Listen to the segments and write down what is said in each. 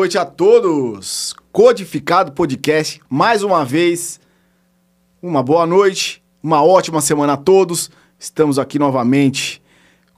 noite a todos. Codificado Podcast, mais uma vez. Uma boa noite, uma ótima semana a todos. Estamos aqui novamente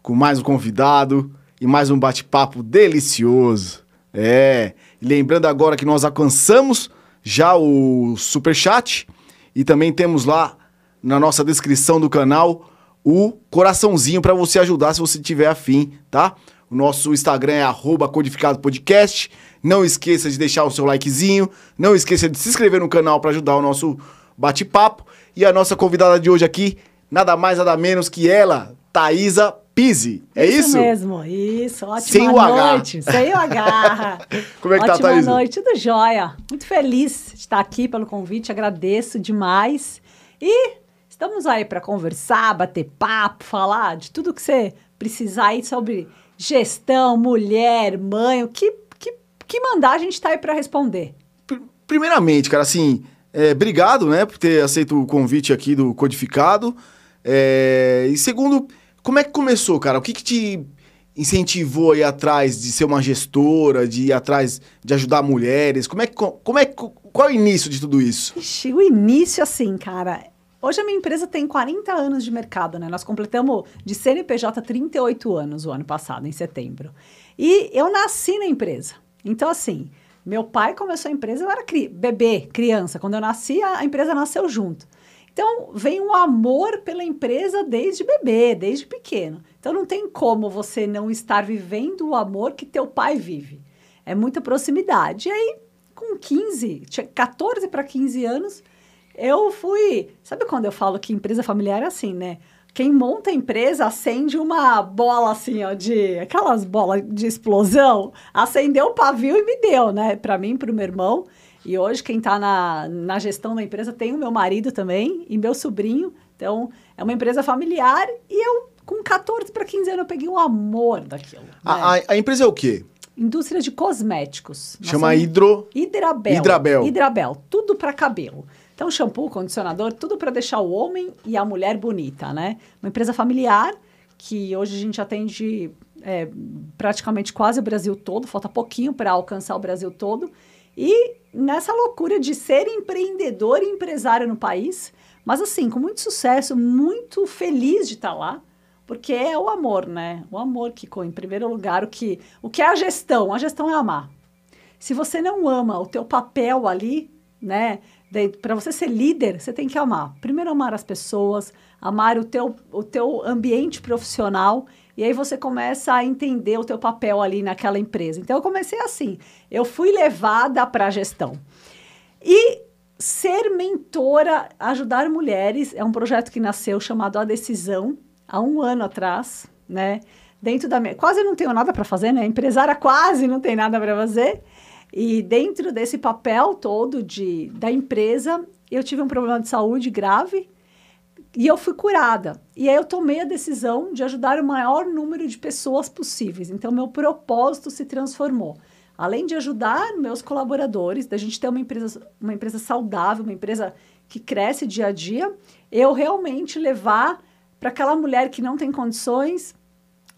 com mais um convidado e mais um bate-papo delicioso. É, lembrando agora que nós alcançamos já o super chat e também temos lá na nossa descrição do canal o coraçãozinho para você ajudar se você tiver afim, tá? O nosso Instagram é arroba codificado podcast. Não esqueça de deixar o seu likezinho. Não esqueça de se inscrever no canal para ajudar o nosso bate-papo. E a nossa convidada de hoje aqui, nada mais, nada menos que ela, Thaisa Pise. É isso? Isso mesmo, isso. Ótima Sem o H. noite. Sem o H. Como é que tá, Ótima Thaisa? noite, tudo jóia. Muito feliz de estar aqui pelo convite, agradeço demais. E estamos aí para conversar, bater papo, falar de tudo que você precisar aí sobre gestão, mulher, mãe, o que, que, que mandar a gente tá aí para responder. Pr- Primeiramente, cara, assim, é, obrigado, né, por ter aceito o convite aqui do Codificado. É, e segundo, como é que começou, cara? O que, que te incentivou a ir atrás de ser uma gestora, de ir atrás de ajudar mulheres? Como é que, como é, qual é o início de tudo isso? Ixi, o início, assim, cara. Hoje a minha empresa tem 40 anos de mercado, né? Nós completamos de CNPJ 38 anos o ano passado, em setembro. E eu nasci na empresa. Então, assim, meu pai começou a empresa, eu era cri bebê, criança. Quando eu nasci, a empresa nasceu junto. Então, vem um amor pela empresa desde bebê, desde pequeno. Então, não tem como você não estar vivendo o amor que teu pai vive. É muita proximidade. E aí, com 15, tinha 14 para 15 anos, eu fui. Sabe quando eu falo que empresa familiar é assim, né? Quem monta a empresa acende uma bola assim, ó, de. aquelas bolas de explosão, acendeu o pavio e me deu, né? Para mim, para o meu irmão. E hoje, quem está na, na gestão da empresa tem o meu marido também e meu sobrinho. Então, é uma empresa familiar e eu, com 14 para 15 anos, eu peguei o amor daquilo. né? A, a- a empresa é o quê? Indústria de cosméticos. Chama Hidro... Hidrabel. Hidrabel. Hidrabel. Tudo para cabelo. Então, shampoo, condicionador, tudo para deixar o homem e a mulher bonita, né? Uma empresa familiar que hoje a gente atende é, praticamente quase o Brasil todo, falta pouquinho para alcançar o Brasil todo. E nessa loucura de ser empreendedor e empresário no país, mas assim, com muito sucesso, muito feliz de estar lá, porque é o amor, né? O amor que, em primeiro lugar, o que, o que é a gestão? A gestão é amar. Se você não ama o teu papel ali, né? Para você ser líder, você tem que amar. Primeiro amar as pessoas, amar o teu, o teu ambiente profissional, e aí você começa a entender o teu papel ali naquela empresa. Então eu comecei assim, eu fui levada para a gestão. E ser mentora, ajudar mulheres, é um projeto que nasceu chamado A Decisão, há um ano atrás, né? Dentro da minha. Quase não tenho nada para fazer, né? Empresária quase não tem nada para fazer. E dentro desse papel todo de, da empresa, eu tive um problema de saúde grave e eu fui curada. E aí eu tomei a decisão de ajudar o maior número de pessoas possíveis. Então, meu propósito se transformou. Além de ajudar meus colaboradores, da gente ter uma empresa, uma empresa saudável, uma empresa que cresce dia a dia, eu realmente levar para aquela mulher que não tem condições,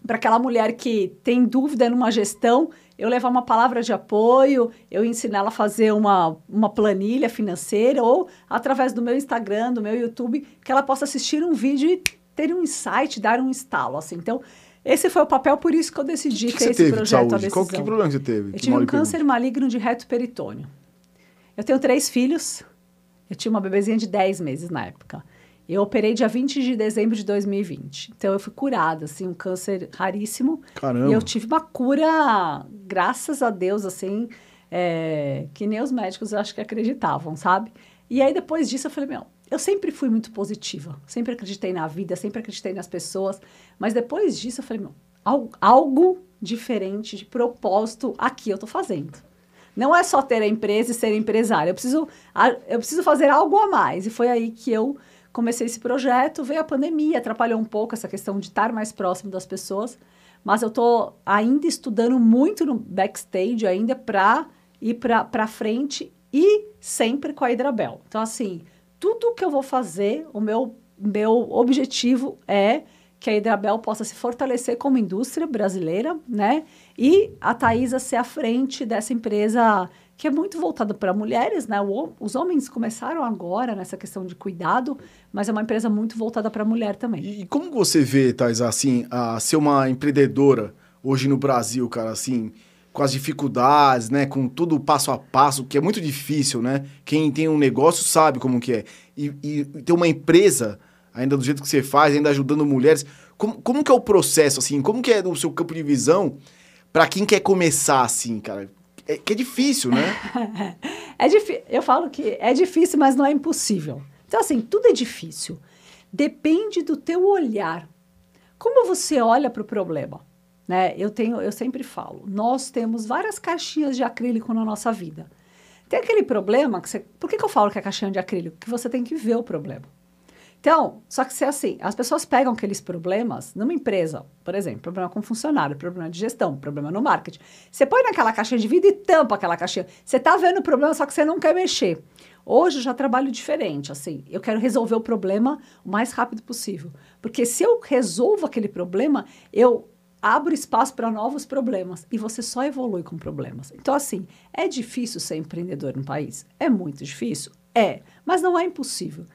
para aquela mulher que tem dúvida numa gestão, eu levar uma palavra de apoio, eu ensinar ela a fazer uma, uma planilha financeira ou através do meu Instagram, do meu YouTube, que ela possa assistir um vídeo e ter um insight, dar um estalo, assim. Então, esse foi o papel, por isso que eu decidi que, ter esse de projeto saúde? Qual, que decisão. problema que você teve? Eu Que tive um câncer maligno de reto peritônio. Eu tenho três filhos. Eu tinha uma bebezinha de 10 meses na época. Eu operei dia 20 de dezembro de 2020. Então eu fui curada, assim, um câncer raríssimo. Caramba. E eu tive uma cura, graças a Deus, assim, é, que nem os médicos eu acho que acreditavam, sabe? E aí depois disso eu falei, meu, eu sempre fui muito positiva. Sempre acreditei na vida, sempre acreditei nas pessoas. Mas depois disso eu falei, meu, al- algo diferente de propósito aqui eu tô fazendo. Não é só ter a empresa e ser empresária. Eu preciso, eu preciso fazer algo a mais. E foi aí que eu comecei esse projeto. Veio a pandemia, atrapalhou um pouco essa questão de estar mais próximo das pessoas. Mas eu estou ainda estudando muito no backstage ainda para ir para frente e sempre com a Hidrabel. Então, assim, tudo que eu vou fazer, o meu, meu objetivo é que a Hidrabel possa se fortalecer como indústria brasileira, né? E a Thaisa ser à frente dessa empresa que é muito voltada para mulheres, né? O, os homens começaram agora nessa questão de cuidado, mas é uma empresa muito voltada para mulher também. E, e como você vê, Thais, assim, a ser uma empreendedora hoje no Brasil, cara, assim, com as dificuldades, né? Com tudo passo a passo, que é muito difícil, né? Quem tem um negócio sabe como que é. E, e ter uma empresa, ainda do jeito que você faz, ainda ajudando mulheres. Como, como que é o processo, assim? Como que é o seu campo de visão para quem quer começar, assim, cara? É, que é difícil, né? é difícil. Eu falo que é difícil, mas não é impossível. Então, assim, tudo é difícil. Depende do teu olhar. Como você olha para o problema? Né? Eu tenho, eu sempre falo, nós temos várias caixinhas de acrílico na nossa vida. Tem aquele problema que você. Por que, que eu falo que é caixinha de acrílico? Que você tem que ver o problema. Então, só que se é assim, as pessoas pegam aqueles problemas numa empresa, por exemplo, problema com funcionário, problema de gestão, problema no marketing. Você põe naquela caixinha de vida e tampa aquela caixinha. Você tá vendo o problema, só que você não quer mexer. Hoje eu já trabalho diferente, assim, eu quero resolver o problema o mais rápido possível. Porque se eu resolvo aquele problema, eu abro espaço para novos problemas e você só evolui com problemas. Então, assim, é difícil ser empreendedor no país? É muito difícil? É, mas não é impossível.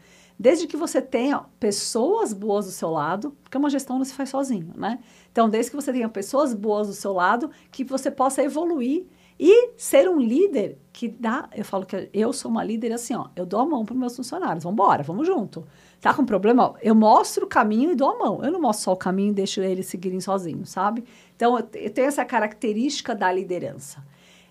Desde que você tenha pessoas boas do seu lado, porque uma gestão não se faz sozinho, né? Então, desde que você tenha pessoas boas do seu lado, que você possa evoluir e ser um líder que dá. Eu falo que eu sou uma líder assim, ó. Eu dou a mão para meus funcionários. Vamos embora, vamos junto. Tá com problema? Eu mostro o caminho e dou a mão. Eu não mostro só o caminho e deixo eles seguirem sozinhos, sabe? Então, eu tenho essa característica da liderança.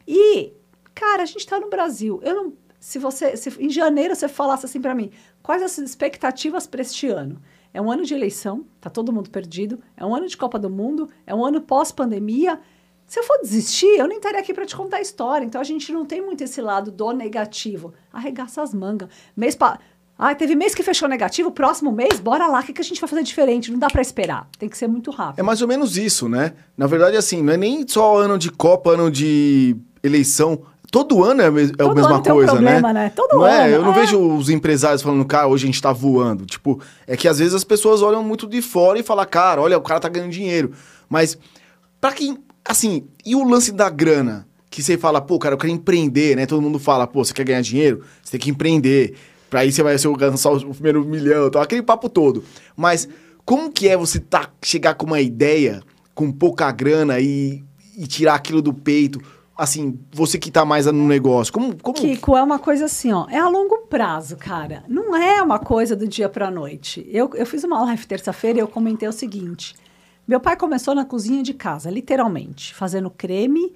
E, cara, a gente está no Brasil. Eu não se você, se em janeiro você falasse assim para mim, quais as expectativas para este ano? É um ano de eleição, tá todo mundo perdido, é um ano de Copa do Mundo, é um ano pós-pandemia. Se eu for desistir, eu nem estaria aqui para te contar a história. Então a gente não tem muito esse lado do negativo. Arregaça as mangas. Mês pa... Ah, teve mês que fechou negativo, próximo mês, bora lá, o que, que a gente vai fazer diferente? Não dá para esperar, tem que ser muito rápido. É mais ou menos isso, né? Na verdade, assim, não é nem só ano de Copa, ano de eleição. Todo ano é, a, é a Todo mesma ano tem um coisa, problema, né? né? Todo não é? ano, Eu não é. vejo os empresários falando, cara, hoje a gente tá voando. Tipo, é que às vezes as pessoas olham muito de fora e falam, cara, olha, o cara tá ganhando dinheiro. Mas, pra quem. Assim, e o lance da grana? Que você fala, pô, cara, eu quero empreender, né? Todo mundo fala, pô, você quer ganhar dinheiro? Você tem que empreender. Pra aí você vai ser o- alcançar o primeiro milhão, tal, aquele papo todo. Mas como que é você tá, chegar com uma ideia, com pouca grana e, e tirar aquilo do peito? Assim, você que tá mais no negócio, como... como... Kiko, é uma coisa assim, ó, é a longo prazo, cara. Não é uma coisa do dia pra noite. Eu, eu fiz uma live terça-feira e eu comentei o seguinte. Meu pai começou na cozinha de casa, literalmente, fazendo creme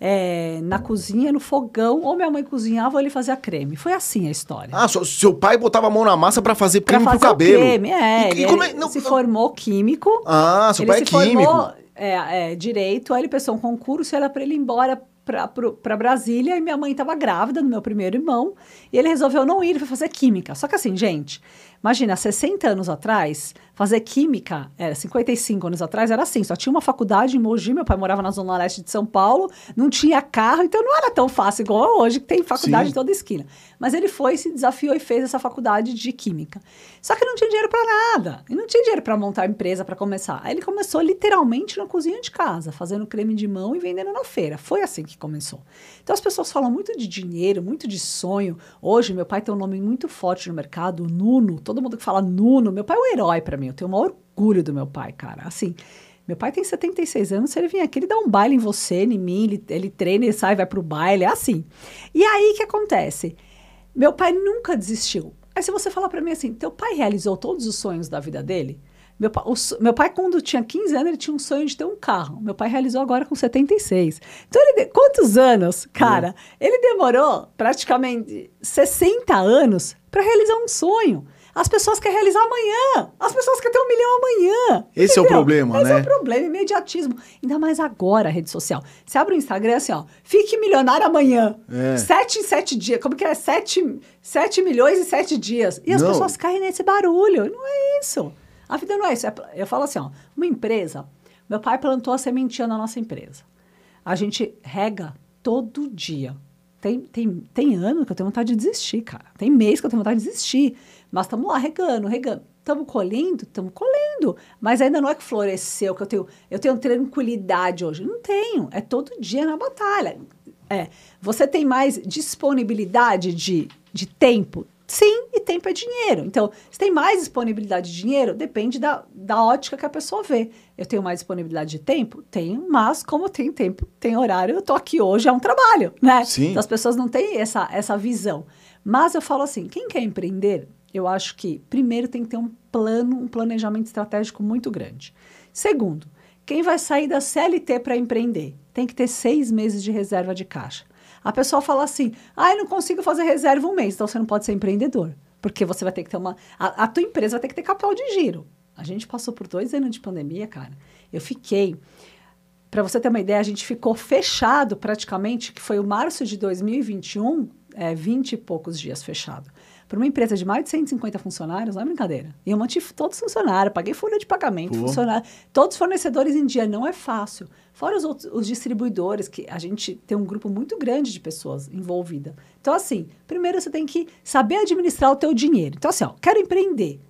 é, na cozinha, no fogão, ou minha mãe cozinhava ou ele fazia creme. Foi assim a história. Ah, so- seu pai botava a mão na massa pra fazer Pra creme fazer pro cabelo. creme, é. E- ele é- não- se formou químico. Ah, seu ele pai é se formou químico. é, é, direito, aí ele pensou um concurso e era para ele ir embora para Brasília e minha mãe estava grávida do meu primeiro irmão e ele resolveu não ir, ele foi fazer química. Só que assim, gente, imagina, 60 anos atrás, fazer química, era 55 anos atrás, era assim, só tinha uma faculdade em Mogi, meu pai morava na zona leste de São Paulo, não tinha carro, então não era tão fácil igual hoje, que tem faculdade Sim. em toda esquina. Mas ele foi, se desafiou e fez essa faculdade de química. Só que não tinha dinheiro para nada. E não tinha dinheiro para montar a empresa para começar. Aí ele começou literalmente na cozinha de casa, fazendo creme de mão e vendendo na feira. Foi assim que começou. Então as pessoas falam muito de dinheiro, muito de sonho. Hoje meu pai tem um nome muito forte no mercado, Nuno. Todo mundo que fala Nuno, meu pai é um herói para mim. Eu tenho o maior orgulho do meu pai, cara. Assim, meu pai tem 76 anos, se ele vir aqui, ele dá um baile em você, em mim, ele, ele treina, ele sai, vai pro baile, é assim. E aí, o que acontece? Meu pai nunca desistiu. Aí se você falar pra mim assim, teu pai realizou todos os sonhos da vida dele? Meu pai, o meu pai, quando tinha 15 anos, ele tinha um sonho de ter um carro. Meu pai realizou agora com 76. Então, ele de- quantos anos, cara? Ele demorou praticamente 60 anos pra realizar um sonho. As pessoas querem realizar amanhã. As pessoas querem ter um milhão amanhã. Esse é o Entendeu? problema, Esse é né? o problema, imediatismo. Ainda mais agora, a rede social. Você abre o Instagram assim, ó. Fique milionário amanhã. É. Sete em sete dias. Como que é? Sete, sete milhões em sete dias. E as Não. pessoas caem nesse barulho. Não é isso. A vida não é isso. É- Eu falo assim, ó. Uma empresa. Meu pai plantou a sementinha na nossa empresa. A gente rega todo dia. Tem, tem, tem ano que eu tenho vontade de desistir, cara. Tem mês que eu tenho vontade de desistir. Mas estamos lá regando, regando. Estamos colhendo? Estamos colhendo. Mas ainda não é que floresceu, que eu tenho, eu tenho tranquilidade hoje. Não tenho. É todo dia na batalha. É. Você tem mais disponibilidade de, de tempo? Sim, e tempo é dinheiro. Então, se tem mais disponibilidade de dinheiro, depende da, da ótica que a pessoa vê. Eu tenho mais disponibilidade de tempo? Tenho, mas como tem tempo, tem horário, eu tô aqui hoje, é um trabalho, né? Sim. Então, as pessoas não têm essa, essa visão. Mas eu falo assim, quem quer empreender, eu acho que primeiro tem que ter um plano, um planejamento estratégico muito grande. Segundo, quem vai sair da CLT para empreender? Tem que ter seis meses de reserva de caixa. A pessoa fala assim: ah, eu não consigo fazer reserva um mês, então você não pode ser empreendedor. Porque você vai ter que ter uma. A, a tua empresa vai ter que ter capital de giro. A gente passou por dois anos de pandemia, cara. Eu fiquei. Para você ter uma ideia, a gente ficou fechado praticamente, que foi o março de 2021, é, 20 e poucos dias fechado. Para uma empresa de mais de 150 funcionários, não é brincadeira. E eu mantive todos os funcionários, paguei folha de pagamento, funcionário, todos os fornecedores em dia, não é fácil. Fora os, outros, os distribuidores, que a gente tem um grupo muito grande de pessoas envolvida. Então, assim, primeiro você tem que saber administrar o teu dinheiro. Então, assim, ó, quero empreender.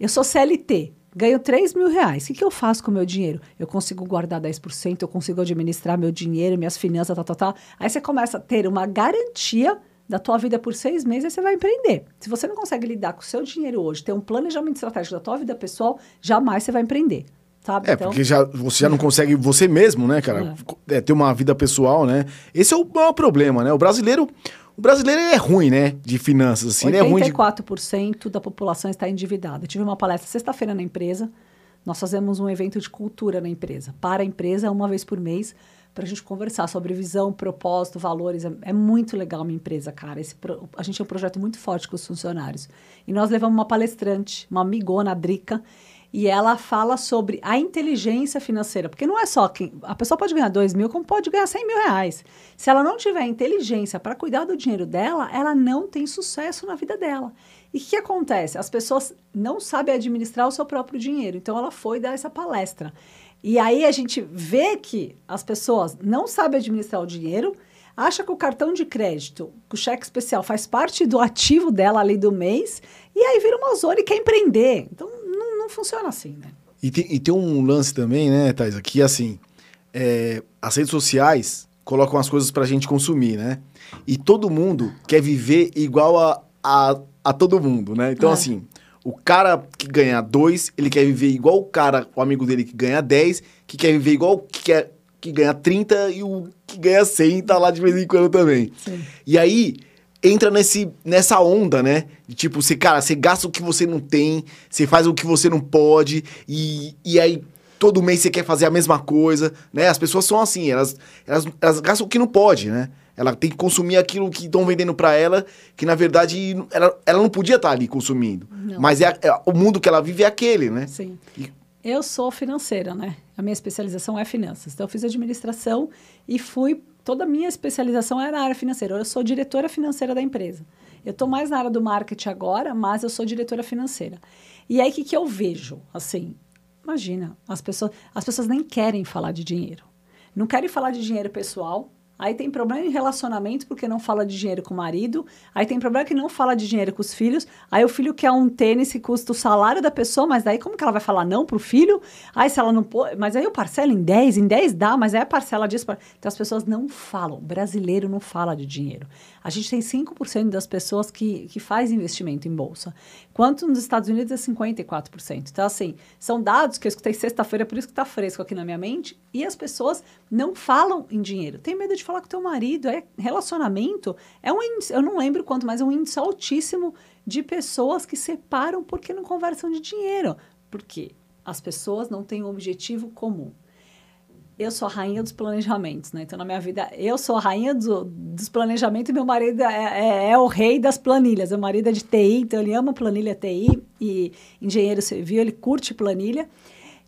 Eu sou CLT, ganho 3 mil reais. O que, que eu faço com o meu dinheiro? Eu consigo guardar 10%, eu consigo administrar meu dinheiro, minhas finanças, tal, tal, tal. Aí você começa a ter uma garantia da tua vida por seis meses, você vai empreender. Se você não consegue lidar com o seu dinheiro hoje, ter um planejamento estratégico da tua vida pessoal, jamais você vai empreender. Sabe? É, então, porque já, você já não consegue você mesmo, né, cara? É. É, ter uma vida pessoal, né? Esse é o maior problema, né? O brasileiro. O brasileiro é ruim, né? De finanças, assim. 84% é ruim de... da população está endividada. Eu tive uma palestra sexta-feira na empresa. Nós fazemos um evento de cultura na empresa. Para a empresa, uma vez por mês para a gente conversar sobre visão, propósito, valores. É, é muito legal a minha empresa, cara. Esse pro, a gente tem um projeto muito forte com os funcionários. E nós levamos uma palestrante, uma amigona, a Drica, e ela fala sobre a inteligência financeira. Porque não é só que a pessoa pode ganhar 2 mil, como pode ganhar 100 mil reais. Se ela não tiver inteligência para cuidar do dinheiro dela, ela não tem sucesso na vida dela. E o que acontece? As pessoas não sabem administrar o seu próprio dinheiro. Então, ela foi dar essa palestra. E aí a gente vê que as pessoas não sabem administrar o dinheiro, acha que o cartão de crédito, o cheque especial faz parte do ativo dela ali do mês, e aí vira uma zona e quer empreender. Então não, não funciona assim, né? E tem, e tem um lance também, né, Thais, que assim, é, as redes sociais colocam as coisas pra gente consumir, né? E todo mundo quer viver igual a, a, a todo mundo, né? Então, é. assim, o cara que ganha 2, ele quer viver igual o cara, o amigo dele que ganha 10, que quer viver igual o que, quer, que ganha 30 e o que ganha 100 tá lá de vez em quando também. Sim. E aí entra nesse, nessa onda, né? De tipo, você, cara, você gasta o que você não tem, você faz o que você não pode, e, e aí todo mês você quer fazer a mesma coisa, né? As pessoas são assim, elas, elas, elas gastam o que não pode, né? Ela tem que consumir aquilo que estão vendendo para ela, que na verdade ela, ela não podia estar tá ali consumindo. Não. Mas é, é, o mundo que ela vive é aquele, né? Sim. E... Eu sou financeira, né? A minha especialização é finanças. Então eu fiz administração e fui. Toda a minha especialização era na área financeira. Eu sou diretora financeira da empresa. Eu estou mais na área do marketing agora, mas eu sou diretora financeira. E aí o que, que eu vejo? Assim, imagina, as pessoas, as pessoas nem querem falar de dinheiro. Não querem falar de dinheiro pessoal, Aí tem problema em relacionamento porque não fala de dinheiro com o marido. Aí tem problema que não fala de dinheiro com os filhos. Aí o filho quer um tênis que custa o salário da pessoa, mas daí como que ela vai falar não pro filho? Aí se ela não pôr, mas aí eu parcelo em 10, em 10 dá, mas aí a parcela disso. Então as pessoas não falam. O brasileiro não fala de dinheiro. A gente tem 5% das pessoas que, que faz investimento em bolsa. Quanto nos Estados Unidos é 54%. Então, assim, são dados que eu escutei sexta-feira, por isso que está fresco aqui na minha mente. E as pessoas não falam em dinheiro. Tem medo de falar com teu marido. É relacionamento. É um índice, eu não lembro quanto, mas é um índice altíssimo de pessoas que separam porque não conversam de dinheiro. Por quê? As pessoas não têm um objetivo comum eu sou a rainha dos planejamentos, né? Então, na minha vida, eu sou a rainha do, dos planejamentos e meu marido é, é, é, o rei das planilhas. Meu marido é de TI, então ele ama planilha TI e engenheiro civil, ele curte planilha.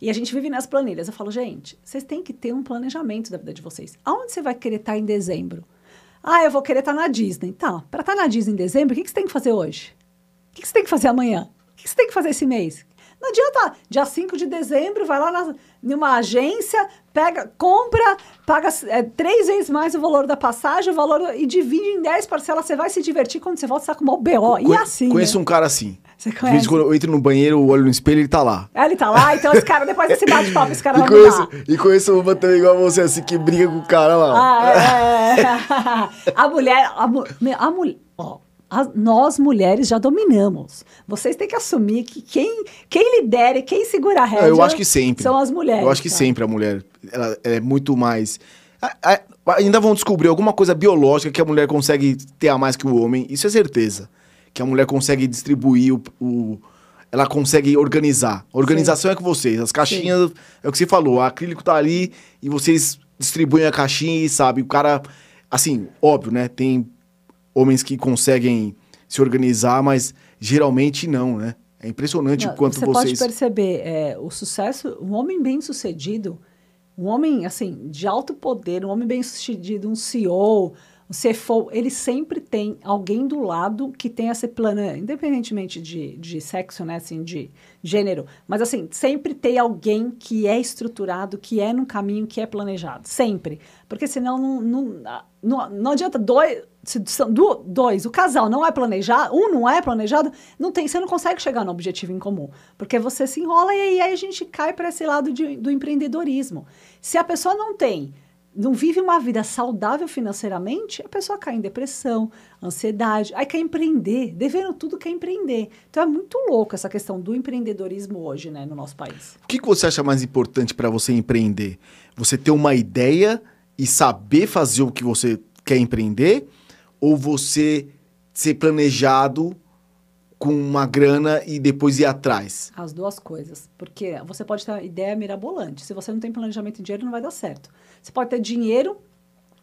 E a gente vive nas planilhas. Eu falo, gente, vocês têm que ter um planejamento da vida de vocês. Aonde você vai querer estar em dezembro? Ah, eu vou querer estar na Disney. Tá, para estar na Disney em dezembro, o que, que você tem que fazer hoje? O que, que você tem que fazer amanhã? O que, que você tem que fazer esse mês? Não adianta, dia 5 de dezembro, vai lá na, numa agência, pega, compra, paga é, três vezes mais o valor da passagem, o valor e divide em 10 parcelas. Você vai se divertir quando você volta, você tá com o BO. E assim. Conheço né? um cara assim. Você De vez em quando eu entro no banheiro, olho no espelho, ele tá lá. É, ele tá lá, então esse cara, depois desse bate-papo, esse cara E vai conheço, mudar. e conheço uma também igual você, assim, que briga com o cara lá. Ah, é, é. a mulher, a, a mulher, ó, a- nós mulheres já dominamos. Vocês têm que assumir que quem, quem lidera e quem segura a rédea eu acho que sempre. são as mulheres. Eu acho que tá? sempre a mulher ela é muito mais. a- a- ainda vão descobrir alguma coisa biológica que a mulher consegue ter a mais que o homem. Isso é certeza. Que a mulher consegue distribuir o. o- ela consegue organizar. A organização é com vocês. As caixinhas, é o que você falou. O acrílico tá ali e vocês distribuem a caixinha e sabe. O cara. Assim, óbvio, né? Tem homens que conseguem se organizar, mas geralmente não, né? É impressionante Não, o quanto você vocês. pode perceber, é, o sucesso, um homem bem sucedido, um homem assim de alto poder, um homem bem sucedido, um CEO, um CFO, ele sempre tem alguém do lado que tem esse plano, independentemente de, de sexo, né, assim, de gênero, mas assim, sempre tem alguém que é estruturado, que é no caminho, que é planejado, sempre, porque senão não, não, não, não adianta dois, se dois, o casal não é planejado, um não é planejado, não tem, você não consegue chegar no objetivo em comum, porque você se enrola e aí a gente cai para esse lado de- do empreendedorismo. Se a pessoa não tem, não vive uma vida saudável financeiramente, a pessoa cai em depressão, ansiedade, aí quer empreender, devendo tudo quer empreender. Então é muito louco essa questão do empreendedorismo hoje, né, no nosso país. O que, que você acha mais importante para você empreender? Você ter uma ideia e saber fazer o que você quer empreender? Ou você ser planejado com uma grana e depois ir atrás? As duas coisas. Porque você pode ter uma ideia mirabolante. Se você não tem planejamento e dinheiro, não vai dar certo. Você pode ter dinheiro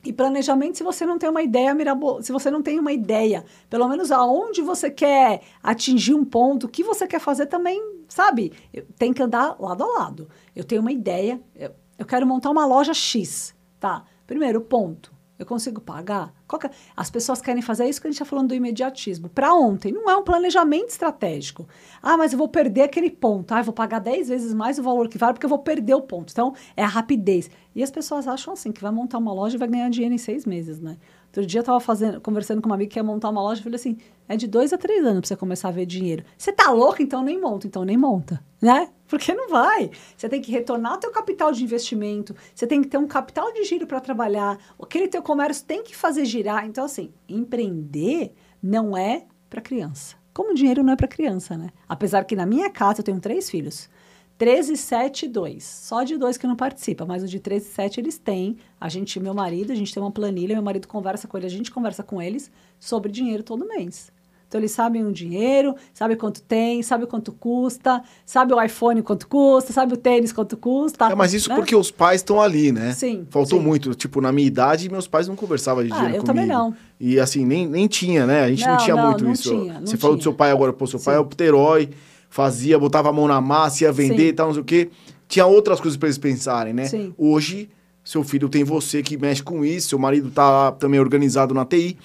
e planejamento se você não tem uma ideia. Se você não tem uma ideia, pelo menos aonde você quer atingir um ponto, o que você quer fazer também, sabe? Tem que andar lado a lado. Eu tenho uma ideia, eu, eu quero montar uma loja X. Tá. Primeiro ponto. Eu consigo pagar? É- As pessoas querem fazer isso que a gente está falando do imediatismo. Para ontem, não é um planejamento estratégico. Ah, mas eu vou perder aquele ponto. Ah, eu vou pagar 10 vezes mais o valor que vale porque eu vou perder o ponto. Então, é a rapidez. E as pessoas acham assim, que vai montar uma loja e vai ganhar dinheiro em seis meses, né? Outro dia eu estava fazendo, conversando com uma amiga que ia montar uma loja e falei assim, é de dois a três anos para você começar a ver dinheiro. Você tá louco? Então nem monta. Então nem monta, né? Porque não vai. Você tem que retornar o teu capital de investimento, você tem que ter um capital de giro para trabalhar, aquele teu comércio tem que fazer girar. Então, assim, empreender não é para criança. Como dinheiro não é para criança, né? Apesar que na minha casa eu tenho três filhos. 13, 7 e 2. Só de dois que não participa, mas o de 13 e 7 eles têm. A gente, meu marido, a gente tem uma planilha, meu marido conversa com ele, a gente conversa com eles sobre dinheiro todo mês. Então eles sabem o dinheiro, sabe quanto tem, sabe quanto custa, sabe o iPhone quanto custa, sabe o tênis quanto custa. É, mas isso né? porque os pais estão ali, né? Sim, Faltou sim. muito. Tipo, na minha idade, meus pais não conversavam de Ah, dinheiro eu comigo. também não. E assim, nem, nem tinha, né? A gente não, Não, tinha não, muito não isso. tinha, Você falou do tinha. seu pai agora, pô, seu pai Sim. é o herói, fazia, botava a mão na massa, ia vender Sim. e tal, não sei o quê. Tinha outras coisas pra eles pensarem, né? Sim. Hoje, seu filho tem você que mexe com isso, seu marido tá também organizado na TI.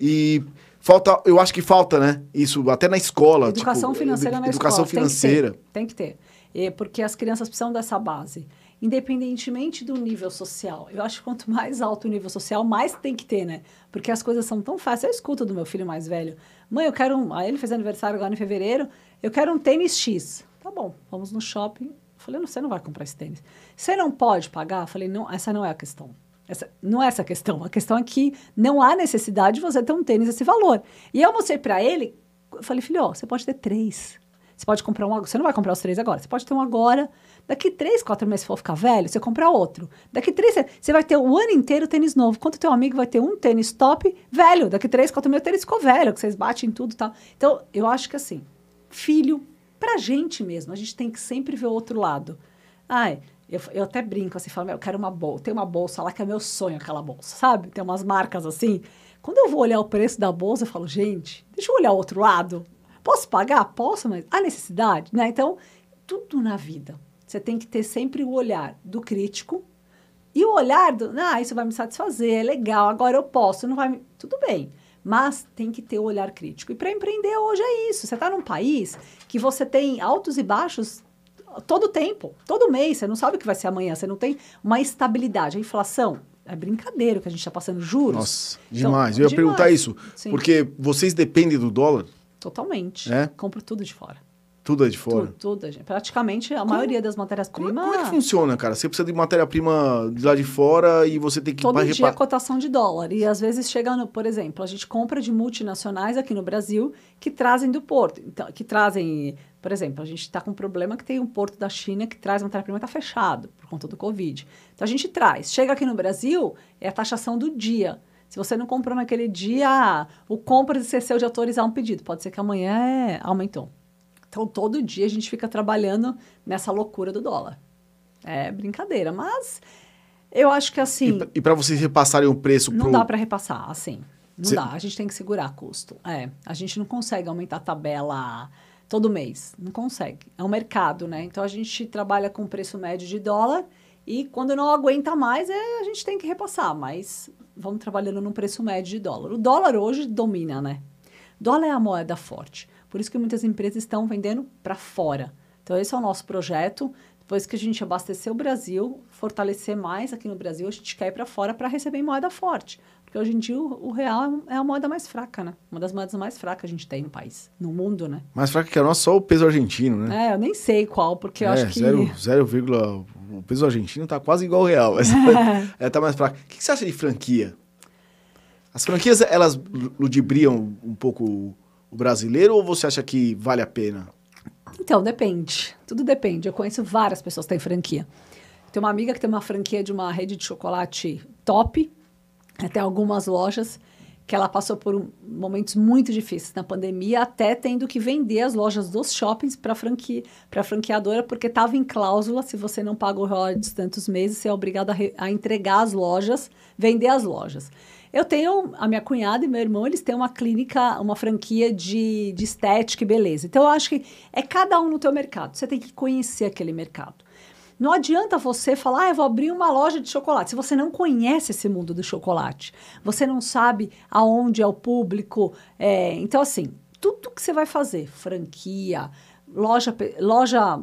E falta, eu acho que falta, né? Isso até na escola. Educação tipo, financeira edu- na Educação escola. financeira. Tem que ter. Tem que ter. Porque as crianças precisam dessa base. Independentemente do nível social. Eu acho que quanto mais alto o nível social, mais tem que ter, né? Porque as coisas são tão fáceis. Eu escuto do meu filho mais velho. Mãe, eu quero um... Aí ele fez aniversário agora em fevereiro. Eu quero um tênis X. Tá bom, vamos no shopping. Falei, não, você não vai comprar esse tênis. Você não pode pagar? Falei, não, essa não é a questão. Essa, não é essa a questão. A questão é que não há necessidade de você ter um tênis desse valor. E eu mostrei para ele, falei, filho, ó, você pode ter três. Você pode comprar um. Você não vai comprar os três agora. Você pode ter um agora. Daqui três, quatro meses, se for ficar velho, você compra outro. Daqui três, você vai ter o ano inteiro tênis novo. Quanto teu amigo vai ter um tênis top velho. Daqui três, quatro meses, o tênis ficou velho, que vocês batem em tudo e tal. Então, eu acho que assim, filho, pra gente mesmo, a gente tem que sempre ver o outro lado. Ai, eu, eu até brinco assim, falo, "Meu, eu quero uma bolsa. Tem uma bolsa lá que é meu sonho, aquela bolsa, sabe? Tem umas marcas assim. Quando eu vou olhar o preço da bolsa, eu falo, gente, deixa eu olhar o outro lado. Posso pagar? Posso, mas há necessidade, né? Então, tudo na vida. Você tem que ter sempre o olhar do crítico e o olhar do, ah, isso vai me satisfazer, é legal, agora eu posso, não vai me... Tudo bem. Mas tem que ter o olhar crítico. E para empreender hoje é isso. Você está num país que você tem altos e baixos todo tempo, todo mês. Você não sabe o que vai ser amanhã. Você não tem uma estabilidade. A inflação é brincadeira que a gente está passando juros. Nossa, demais. Então, Eu ia demais. perguntar isso. Sim. Porque vocês dependem do dólar? Totalmente. É? Compro tudo de fora. Tudo é de fora? Tudo, tudo. Praticamente a como, maioria das matérias-primas... Como, como, é que funciona, cara? Você precisa de matéria-prima de lá de fora e você tem que... Todo dia repar... cotação de dólar. E às vezes chega, no, por exemplo, a gente compra de multinacionais aqui no Brasil que trazem do porto. Então, que trazem... Por exemplo, a gente está com um problema que tem um porto da China que traz matéria-prima está fechado por conta do Covid. Então a gente traz. Chega aqui no Brasil, é a taxação do dia. Se você não comprou naquele dia, o compra esqueceu de autorizar um pedido. Pode ser que amanhã é, aumentou. Então, todo dia a gente fica trabalhando nessa loucura do dólar. É brincadeira, mas eu acho que assim. E, para vocês repassarem o preço Não pro... dá para repassar, assim. Não Cê... dá. A gente tem que segurar custo. É. A gente não consegue aumentar a tabela todo mês. Não consegue. É um mercado, né? Então a gente trabalha com preço médio de dólar e quando não aguenta mais, é, a gente tem que repassar. Mas vamos trabalhando num preço médio de dólar. O dólar hoje domina, né? Dólar é a moeda forte. Por isso que muitas empresas estão vendendo para fora. Então, esse é o nosso projeto. Depois que a gente abastecer o Brasil, fortalecer mais aqui no Brasil, a gente quer ir para fora para receber moeda forte. Porque hoje em dia o, o, real é a moeda mais fraca, né? Uma das moedas mais fracas que a gente tem no país, no mundo, né? Mais fraca que a nossa, só o peso argentino, né? É, eu nem sei qual, porque eu é, acho que... 0, o peso argentino tá quase igual ao real, mas é, tá mais fraco. O que você acha de franquia? As franquias, elas ludibriam um pouco o brasileiro ou você acha que vale a pena? Então, depende. Tudo depende. Eu conheço várias pessoas que têm franquia. Tem uma amiga que tem uma franquia de uma rede de chocolate top, até algumas lojas, que ela passou por momentos muito difíceis na pandemia, até tendo que vender as lojas dos shoppings para franquia, a franqueadora, porque estava em cláusula, se você não paga o royalties tantos meses, você é obrigado a, a entregar as lojas, vender as lojas. Eu tenho, a minha cunhada e meu irmão, eles têm uma clínica, uma franquia de, de estética e beleza. Então, eu acho que é cada um no teu mercado. Você tem que conhecer aquele mercado. Não adianta você falar, ah, eu vou abrir uma loja de chocolate, se você não conhece esse mundo do chocolate. Você não sabe aonde é o público. É, então, assim, tudo que você vai fazer, franquia, loja, loja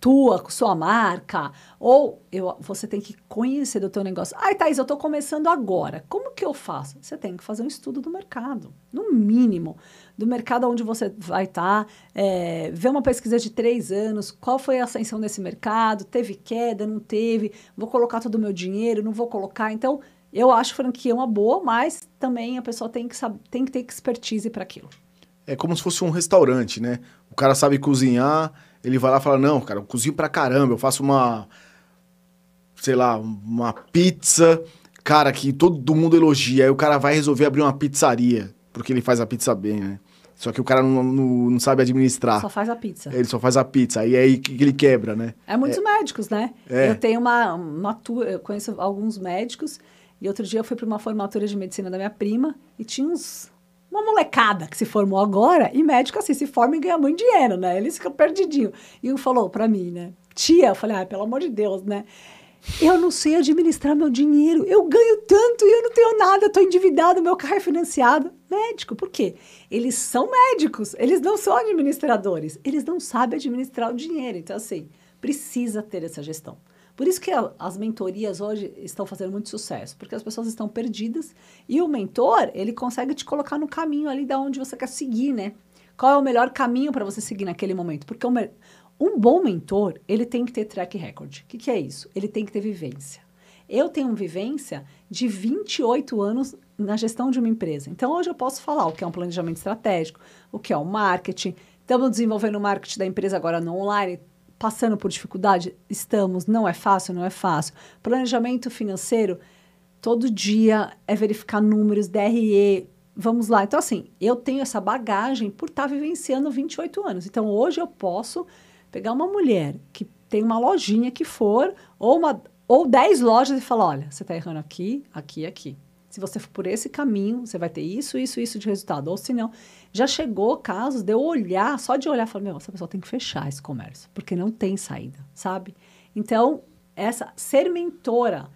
tua, com sua marca, ou eu, você tem que conhecer do teu negócio. Ai, Thaís, eu estou começando agora. Como que eu faço? Você tem que fazer um estudo do mercado, no mínimo, do mercado onde você vai estar, tá, é, ver uma pesquisa de três anos, qual foi a ascensão desse mercado, teve queda, não teve, vou colocar todo o meu dinheiro, não vou colocar. Então, eu acho franquia uma boa, mas também a pessoa tem que, saber, tem que ter expertise para aquilo. É como se fosse um restaurante, né? O cara sabe cozinhar, ele vai lá e fala: Não, cara, eu cozinho pra caramba, eu faço uma. Sei lá, uma pizza, cara, que todo mundo elogia. Aí o cara vai resolver abrir uma pizzaria, porque ele faz a pizza bem, né? Só que o cara não, não, não, sabe administrar. Só faz a pizza. Ele só faz a pizza. Aí é aí que ele quebra, né? É muitos é. médicos, né? É. Eu tenho uma, uma eu conheço alguns médicos. E outro dia eu fui para uma formatura de medicina da minha prima e tinha uns uma molecada que se formou agora, e médico assim, se forma e ganha muito dinheiro, né? Eles ficam perdidinhos. E falou para mim, né? Tia, eu falei, ah, pelo amor de Deus, né? Eu não sei administrar meu dinheiro. Eu ganho tanto e eu não tenho nada, estou endividado, meu carro é financiado. Médico, por quê? Eles são médicos, eles não são administradores. Eles não sabem administrar o dinheiro. Então, assim, precisa ter essa gestão. Por isso que as mentorias hoje estão fazendo muito sucesso, porque as pessoas estão perdidas e o mentor, ele consegue te colocar no caminho ali da onde você quer seguir, né? Qual é o melhor caminho para você seguir naquele momento? Porque um, um bom mentor, ele tem que ter track record. O que, que é isso? Ele tem que ter vivência. Eu tenho vivência de 28 anos na gestão de uma empresa. Então, hoje eu posso falar o que é um planejamento estratégico, o que é o um marketing. Estamos desenvolvendo o marketing da empresa agora no online passando por dificuldade? Estamos. Não é fácil? Não é fácil. Planejamento financeiro, todo dia é verificar números, DRE. Vamos lá. Então, assim, eu tenho essa bagagem por estar tá vivenciando 28 anos. Então, hoje eu posso pegar uma mulher que tem uma lojinha que for, ou, uma, ou 10 lojas e falar: olha, você está errando aqui, aqui, aqui. Se você for por esse caminho, você vai ter isso, isso, isso de resultado. Ou se não, já chegou casos de eu olhar, só de olhar, falar, meu, essa pessoa tem que fechar esse comércio, porque não tem saída, sabe? Então, essa ser mentora,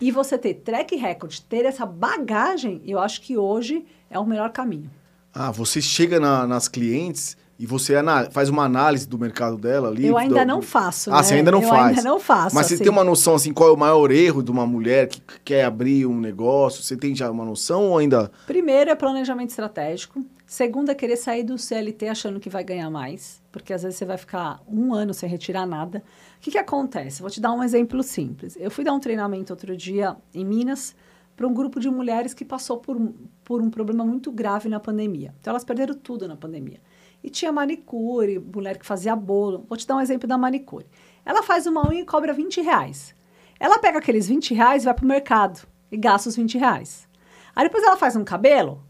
e você ter track record, ter essa bagagem, eu acho que hoje é o melhor caminho. Ah, você chega na, nas clientes e você faz uma análise do mercado dela ali? Eu ainda do, não faço. Ah, né? você ainda não eu faz? ainda não faço. Mas você assim. tem uma noção, assim, qual é o maior erro de uma mulher que quer abrir um negócio? Você tem já uma noção ou ainda. Primeiro é planejamento estratégico. Segundo é querer sair do CLT achando que vai ganhar mais, porque às vezes você vai ficar um ano sem retirar nada. O que, que acontece? Vou te dar um exemplo simples. Eu fui dar um treinamento outro dia em Minas para um grupo de mulheres que passou por, por um problema muito grave na pandemia. Então elas perderam tudo na pandemia. E tinha manicure, mulher que fazia bolo. Vou te dar um exemplo da manicure. Ela faz uma unha e cobra 20 reais. Ela pega aqueles 20 reais e vai para o mercado e gasta os 20 reais. Aí depois ela faz um cabelo,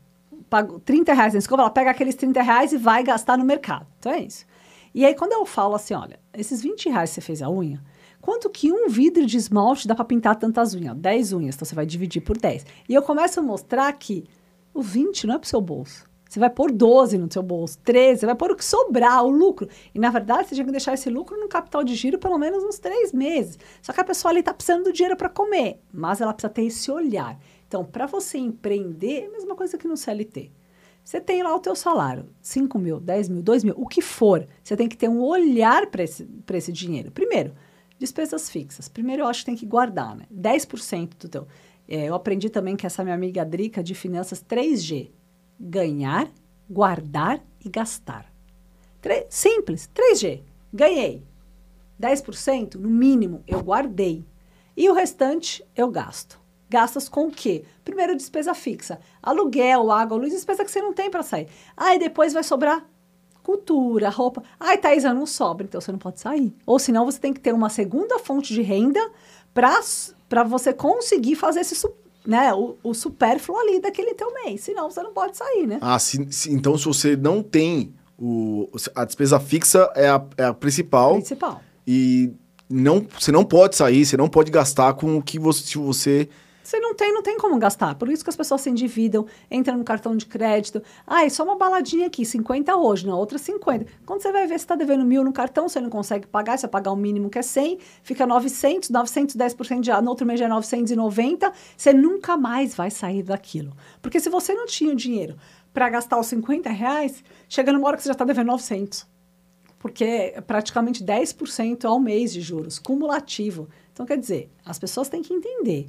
paga 30 reais na escova, ela pega aqueles 30 reais e vai gastar no mercado. Então é isso. E aí quando eu falo assim, olha, esses 20 reais que você fez a unha, quanto que um vidro de esmalte dá para pintar tantas unhas? 10 unhas, então você vai dividir por 10. E eu começo a mostrar que o 20 não é para o seu bolso. Você vai pôr 12 no seu bolso, 13, você vai pôr o que sobrar, o lucro. E, na verdade, você tinha que deixar esse lucro no capital de giro pelo menos uns três meses. Só que a pessoa ali está precisando do dinheiro para comer, mas ela precisa ter esse olhar. Então, para você empreender, é a mesma coisa que no CLT. Você tem lá o teu salário, 5 mil, 10 mil, 2 mil, o que for. Você tem que ter um olhar para esse, esse dinheiro. Primeiro, despesas fixas. Primeiro, eu acho que tem que guardar, né? 10% do teu... É, eu aprendi também que essa minha amiga Drica de finanças 3G ganhar, guardar e gastar. Tre simples, 3G. Ganhei. 10% no mínimo eu guardei. E o restante eu gasto. Gastas com o quê? Primeiro, despesa fixa. Aluguel, água, luz, despesa que você não tem para sair. Aí depois vai sobrar cultura, roupa. Ai, Thaisa, não sobra, então você não pode sair. Ou senão você tem que ter uma segunda fonte de renda para você conseguir fazer esse suporte né, o, o supérfluo ali daquele teu mês. Senão você não pode sair, né? Ah, se, se, então se você não tem o, a despesa fixa é a, é a principal. Principal. E não, você não pode sair, você não pode gastar com o que você, se você você não tem, não tem como gastar. Por isso que as pessoas se endividam, entram no cartão de crédito. Ah, é só uma baladinha aqui, 50 hoje, na outra 50. Quando você vai ver, você está devendo mil no cartão, você não consegue pagar, você pagar o mínimo que é 100, fica 900, 910% de, no outro mês já é 990, você nunca mais vai sair daquilo. Porque se você não tinha o dinheiro para gastar os 50 reais, chega numa hora que você já está devendo 900 porque é praticamente 10% ao mês de juros, cumulativo. Então, quer dizer, as pessoas têm que entender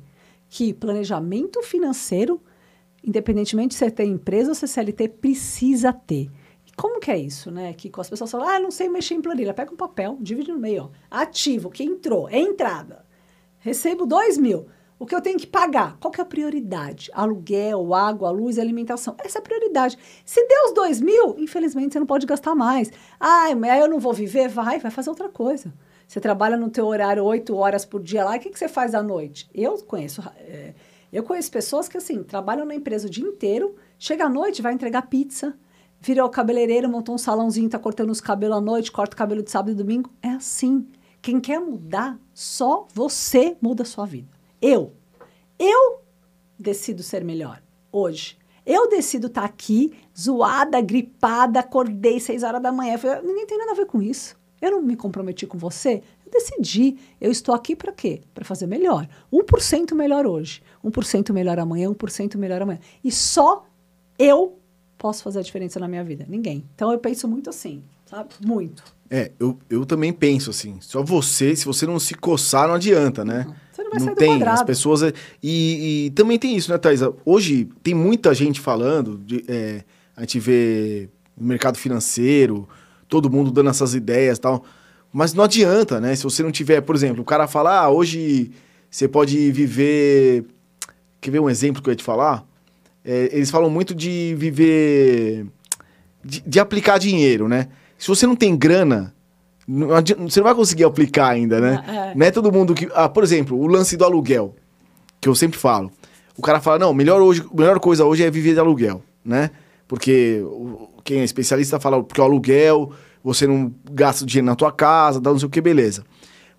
que planejamento financeiro, independentemente se você tem empresa ou se é CLT, precisa ter. E como que é isso, né? Que as pessoas falam, ah, não sei mexer em planilha. Pega um papel, divide no meio, ó. Ativo, que entrou, é entrada. Recebo dois mil. O que eu tenho que pagar? Qual que é a prioridade? Aluguel, água, luz, alimentação. Essa é a prioridade. Se deu os dois mil, infelizmente você não pode gastar mais. Ah, eu não vou viver? Vai, vai fazer outra coisa. Você trabalha no teu horário oito horas por dia lá, o que, que você faz à noite? Eu conheço, é, eu conheço pessoas que, assim, trabalham na empresa o dia inteiro, chega à noite, vai entregar pizza, virou cabeleireiro, montou um salãozinho, tá cortando os cabelos à noite, corta o cabelo de sábado e domingo. É assim. Quem quer mudar, só você muda a sua vida. Eu. Eu decido ser melhor hoje. Eu decido estar tá aqui, zoada, gripada, acordei seis horas da manhã. Falei, ninguém tem nada a ver com isso. Eu não me comprometi com você. Eu decidi. Eu estou aqui para quê? Para fazer melhor. 1% melhor hoje. 1% melhor amanhã, 1% melhor amanhã. E só eu posso fazer a diferença na minha vida. Ninguém. Então eu penso muito assim, sabe? Muito. É, eu, eu também penso assim. Só você, se você não se coçar, não adianta, né? Uhum. Você não vai não sair tem, do quadrado. as pessoas. é- E, e também tem isso, né, Thaisa? Hoje tem muita gente falando, de, é, a gente vê no mercado financeiro, todo mundo dando essas ideias e tal. Mas não adianta, né? Se você não tiver, por exemplo, o cara fala, ah, hoje você pode viver. Quer ver um exemplo que eu ia te falar? É, eles falam muito de viver. De, de aplicar dinheiro, né? Se você não tem grana, não você não vai conseguir aplicar ainda, né? É. Não é todo mundo que. Ah, por exemplo, o lance do aluguel, que eu sempre falo. O cara fala, não, melhor, hoje, melhor coisa hoje é viver de aluguel, né? Porque quem é especialista fala, porque o aluguel, você não gasta dinheiro na tua casa, dá não sei o que, beleza.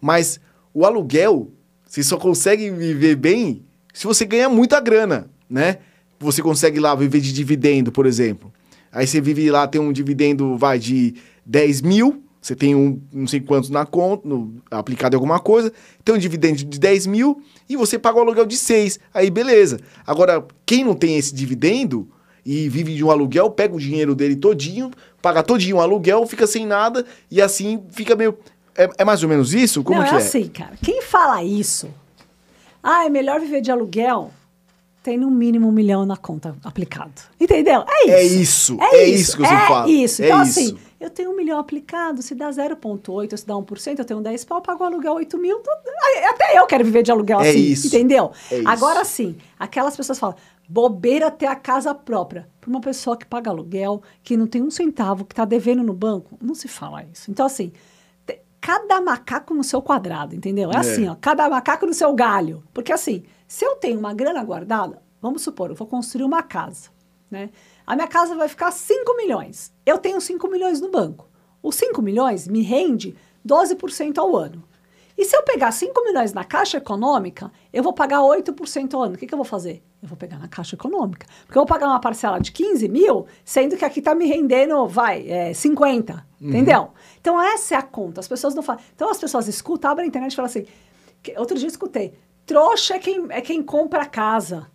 Mas o aluguel, você só consegue viver bem se você ganha muita grana, né? Você consegue lá viver de dividendo, por exemplo. Aí você vive lá, tem um dividendo, vai, de 10 mil, Você tem um não sei quantos na conta, no, aplicado em alguma coisa, tem um dividendo de 10 mil e você paga o aluguel de 6. Aí beleza. Agora, quem não tem esse dividendo e vive de um aluguel, pega o dinheiro dele todinho, paga todinho o aluguel, fica sem nada e assim fica meio. É, é mais ou menos isso? Como não, que é é? assim, cara. Quem fala isso? Ah, é melhor viver de aluguel? Tem no mínimo um milhão na conta aplicado. Entendeu? É isso. É isso. É, isso que você é fala. Isso. É Então, isso. assim, eu tenho um milhão aplicado, se dá 0,8, se dá 1%, eu tenho 10 pau, eu pago o aluguel 8 mil. Aí, Até eu quero viver de aluguel É assim. isso. Entendeu? É isso. Agora sim, aquelas pessoas falam, bobeira ter a casa própria. Para uma pessoa que paga aluguel, que não tem um centavo, que está devendo no banco, não se fala isso. Então, assim, cada macaco no seu quadrado, entendeu? É, É. assim, ó, cada macaco no seu galho. Porque assim, se eu tenho uma grana guardada, vamos supor, eu vou construir uma casa, né? A minha casa vai ficar 5 milhões. Eu tenho 5 milhões no banco. Os 5 milhões me rende 12% ao ano. E se eu pegar 5 milhões na Caixa Econômica, eu vou pagar 8% ao ano. O que, que eu vou fazer? Eu vou pegar na Caixa Econômica. Porque eu vou pagar uma parcela de 15 mil, sendo que aqui está me rendendo, vai, é, 50. Entendeu? Então, essa é a conta. As pessoas não falam. Então, as pessoas escutam, abrem a internet e falam assim. que- outro dia eu escutei. Trouxa é quem, é quem compra a casa.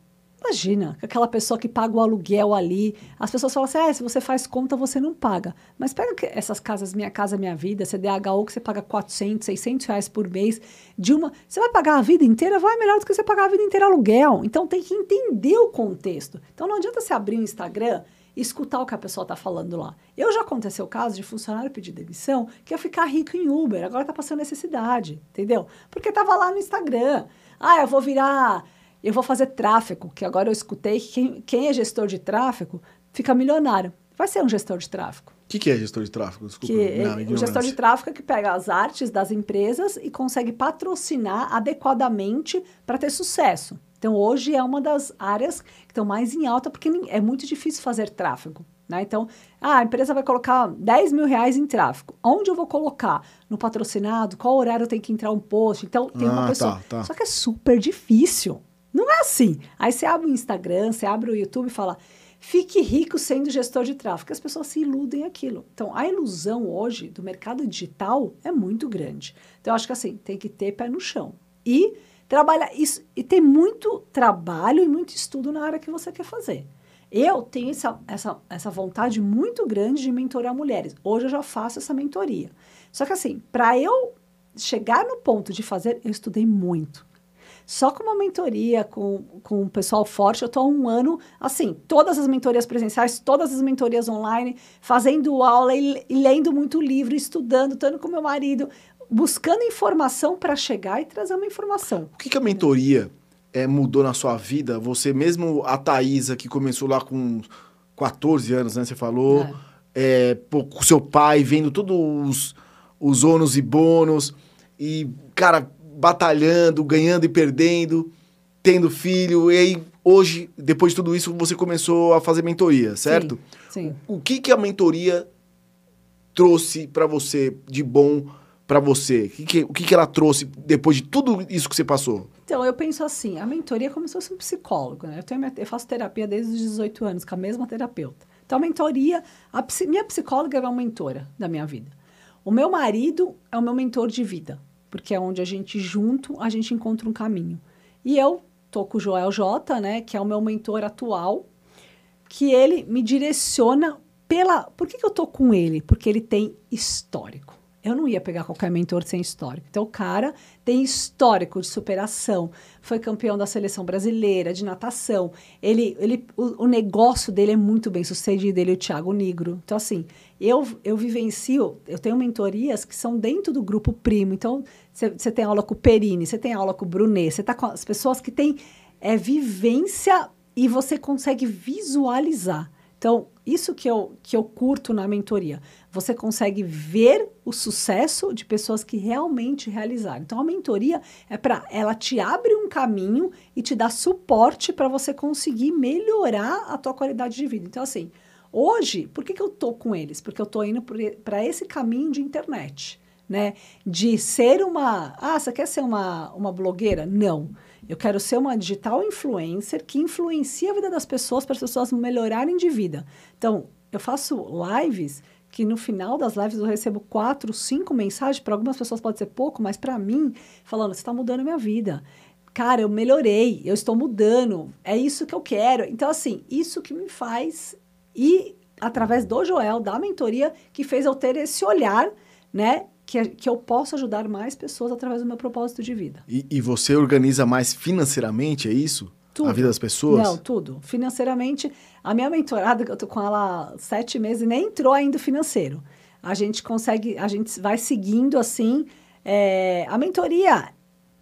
Imagina, aquela pessoa que paga o aluguel ali. As pessoas falam assim: é, se você faz conta, você não paga. Mas pega essas casas, Minha Casa Minha Vida, CDHU, que você paga 400, 600 reais por mês, de uma. Você vai pagar a vida inteira? Vai melhor do que você pagar a vida inteira aluguel. Então tem que entender o contexto. Então não adianta você abrir o Instagram e escutar o que a pessoa está falando lá. Eu já aconteceu o caso de funcionário pedir demissão que ia ficar rico em Uber, agora está passando necessidade, entendeu? Porque estava lá no Instagram. Ah, eu vou virar eu vou fazer tráfego, que agora eu escutei que quem, quem é gestor de tráfego fica milionário. Vai ser um gestor de tráfego. O que, que é gestor de tráfego? Desculpa. Que ele- o gestor de tráfego é que pega as artes das empresas e consegue patrocinar adequadamente para ter sucesso. Então, hoje é uma das áreas que estão mais em alta, porque é muito difícil fazer tráfego. Né? Então, ah, a empresa vai colocar 10 mil reais em tráfego. Onde eu vou colocar? No patrocinado? Qual horário tem que entrar um post? Então, tem uma Ah, pessoa. tá, tá. Só que é super difícil. Não é assim. Aí você abre o Instagram, você abre o YouTube e fala: fique rico sendo gestor de tráfego. As pessoas se iludem aquilo. Então, a ilusão hoje do mercado digital é muito grande. Então, eu acho que assim, tem que ter pé no chão. E trabalhar isso e ter muito trabalho e muito estudo na área que você quer fazer. Eu tenho essa, essa, essa vontade muito grande de mentorar mulheres. Hoje eu já faço essa mentoria. Só que assim, para eu chegar no ponto de fazer, eu estudei muito. Só com uma mentoria, com, com um pessoal forte, eu estou há um ano, assim, todas as mentorias presenciais, todas as mentorias online, fazendo aula e, e lendo muito livro, estudando, estando com meu marido, buscando informação para chegar e trazer uma informação. O que, que a mentoria é, mudou na sua vida? Você mesmo, a Thaisa, que começou lá com 14 anos, né? Você falou. É, pô, com seu pai, vendo todos os, os ônus e bônus. E, cara, batalhando, ganhando e perdendo, tendo filho. E aí, hoje, depois de tudo isso, você começou a fazer mentoria, certo? Sim. O que, que a mentoria trouxe pra você de bom pra você? O que, que, o que, que ela trouxe depois de tudo isso que você passou? Então, eu penso assim, a mentoria é como se fosse um psicólogo, né? Eu, tenho, eu faço terapia desde os 18 anos, com a mesma terapeuta. Então, a mentoria, a minha psicóloga é uma mentora da minha vida. O meu marido é o meu mentor de vida, porque é onde a gente, junto, a gente encontra um caminho. E eu tô com o Joel J, né, que é o meu mentor atual, que ele me direciona pela... Por que, que eu tô com ele? Porque ele tem histórico. Eu não ia pegar qualquer mentor sem histórico. Então, o cara tem histórico de superação, foi campeão da seleção brasileira de natação. Ele, ele, o, o negócio dele é muito bem sucedido, ele é o Thiago Negro. Então, assim, eu, eu vivencio, eu tenho mentorias que são dentro do grupo primo. Então, você tem aula com o Perini, você tem aula com o Brunet, você tá com as pessoas que têm é, vivência e você consegue visualizar. Então, isso que eu, que eu curto na mentoria. Você consegue ver o sucesso de pessoas que realmente realizaram. Então, a mentoria é para ela te abre um caminho e te dá suporte para você conseguir melhorar a tua qualidade de vida. Então, assim, hoje, por que, que eu tô com eles? Porque eu tô indo para esse caminho de internet, né? De ser uma. Ah, você quer ser uma, uma blogueira? Não. Eu quero ser uma digital influencer que influencia a vida das pessoas para as pessoas melhorarem de vida. Então, eu faço lives que no final das lives eu recebo quatro, cinco mensagens. Para algumas pessoas pode ser pouco, mas para mim, falando: você está mudando minha vida. Cara, eu melhorei, eu estou mudando, é isso que eu quero. Então, assim, isso que me faz ir através do Joel, da mentoria, que fez eu ter esse olhar, né? Que, que eu posso ajudar mais pessoas através do meu propósito de vida. E, e você organiza mais financeiramente, é isso? Tudo. A vida das pessoas? Não, tudo. Financeiramente, a minha mentorada, que eu tô com ela há sete meses, nem entrou ainda o financeiro. A gente consegue, a gente vai seguindo assim. É, a mentoria,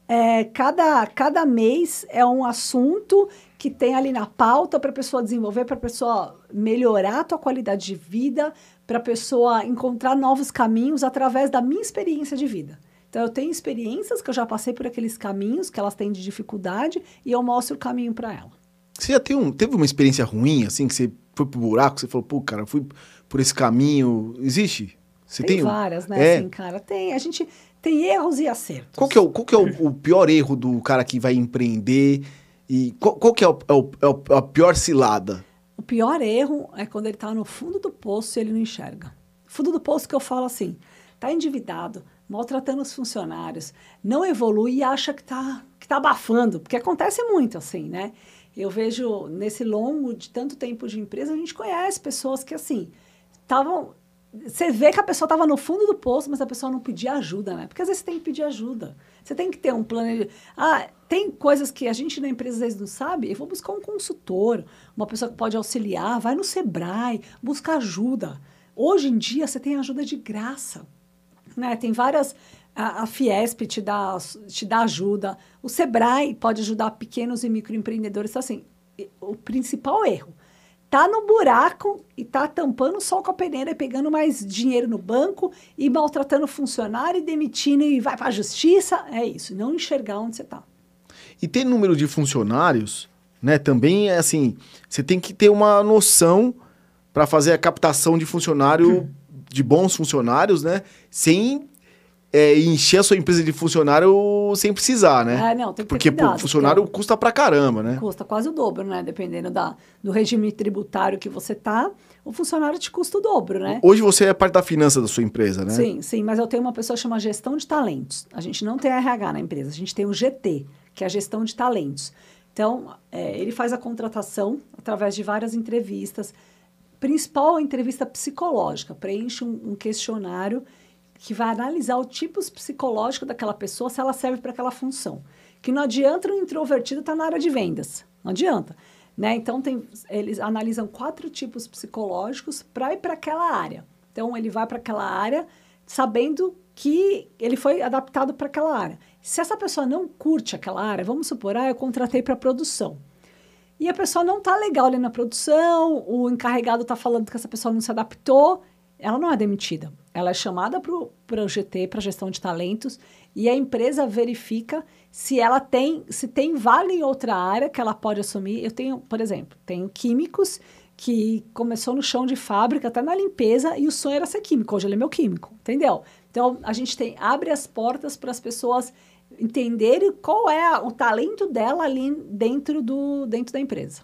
é, cada, cada mês é um assunto que tem ali na pauta para a pessoa desenvolver, para a pessoa melhorar a tua qualidade de vida, para a pessoa encontrar novos caminhos através da minha experiência de vida. Então, eu tenho experiências que eu já passei por aqueles caminhos que elas têm de dificuldade e eu mostro o caminho para ela. Você já teve, um, teve uma experiência ruim, assim, que você foi pro buraco, você falou, pô, cara, fui por esse caminho. Existe? Você tem, tem várias, né? É. Assim, cara, tem. A gente tem erros e acertos. Qual que é, o, qual que é o, o pior erro do cara que vai empreender? E qual, qual que é, o, é, o, é a pior cilada? O pior erro é quando ele está no fundo do poço e ele não enxerga. Fundo do poço que eu falo assim, tá endividado, maltratando os funcionários, não evolui e acha que tá, que tá abafando, porque acontece muito assim, né? Eu vejo nesse longo de tanto tempo de empresa, a gente conhece pessoas que assim, estavam você vê que a pessoa estava no fundo do poço, mas a pessoa não pedia ajuda, né? Porque às vezes você tem que pedir ajuda. Você tem que ter um plano. Ah, tem coisas que a gente na empresa às vezes não sabe. Eu vou buscar um consultor, uma pessoa que pode auxiliar, vai no Sebrae, busca ajuda. Hoje em dia você tem ajuda de graça. Né? Tem várias. A, a Fiesp te dá, te dá ajuda. O Sebrae pode ajudar pequenos e microempreendedores. Então, assim, o principal erro tá no buraco e tá tampando o sol com a peneira pegando mais dinheiro no banco e maltratando o funcionário e demitindo e vai para a justiça. É isso, não enxergar onde você tá. E ter número de funcionários, né? Também é assim, você tem que ter uma noção para fazer a captação de funcionário, de bons funcionários, né? Sem é, encher a sua empresa de funcionário sem precisar, né? É, não, tem que ter Porque pô, cuidado, funcionário porque custa pra caramba, né? Custa quase o dobro, né? Dependendo da, do regime tributário que você tá, o funcionário te custa o dobro, né? Hoje você é parte da finança da sua empresa, né? Sim, sim, mas eu tenho uma pessoa que chama gestão de talentos. A gente não tem RH na empresa, a gente tem o GT, que é a gestão de talentos. Então, é, ele faz a contratação através de várias entrevistas, principal a entrevista psicológica, preenche um, um questionário que vai analisar o tipo psicológico daquela pessoa, se ela serve para aquela função. Que não adianta um introvertido estar tá na área de vendas, não adianta. Né? Então, tem, eles analisam quatro tipos psicológicos para ir para aquela área. Então, ele vai para aquela área sabendo que ele foi adaptado para aquela área. Se essa pessoa não curte aquela área, vamos supor, ah, eu contratei para produção. E a pessoa não está legal ali na produção, o encarregado está falando que essa pessoa não se adaptou, ela não é demitida. Ela é chamada para o GT, para gestão de talentos, e a empresa verifica se ela tem, se tem vaga em outra área que ela pode assumir. Eu tenho, por exemplo, tenho químicos que começou no chão de fábrica, até na limpeza, e o sonho era ser químico. Hoje ele é meu químico, entendeu? Então a gente tem abre as portas para as pessoas entenderem qual é o talento dela ali dentro do dentro da empresa.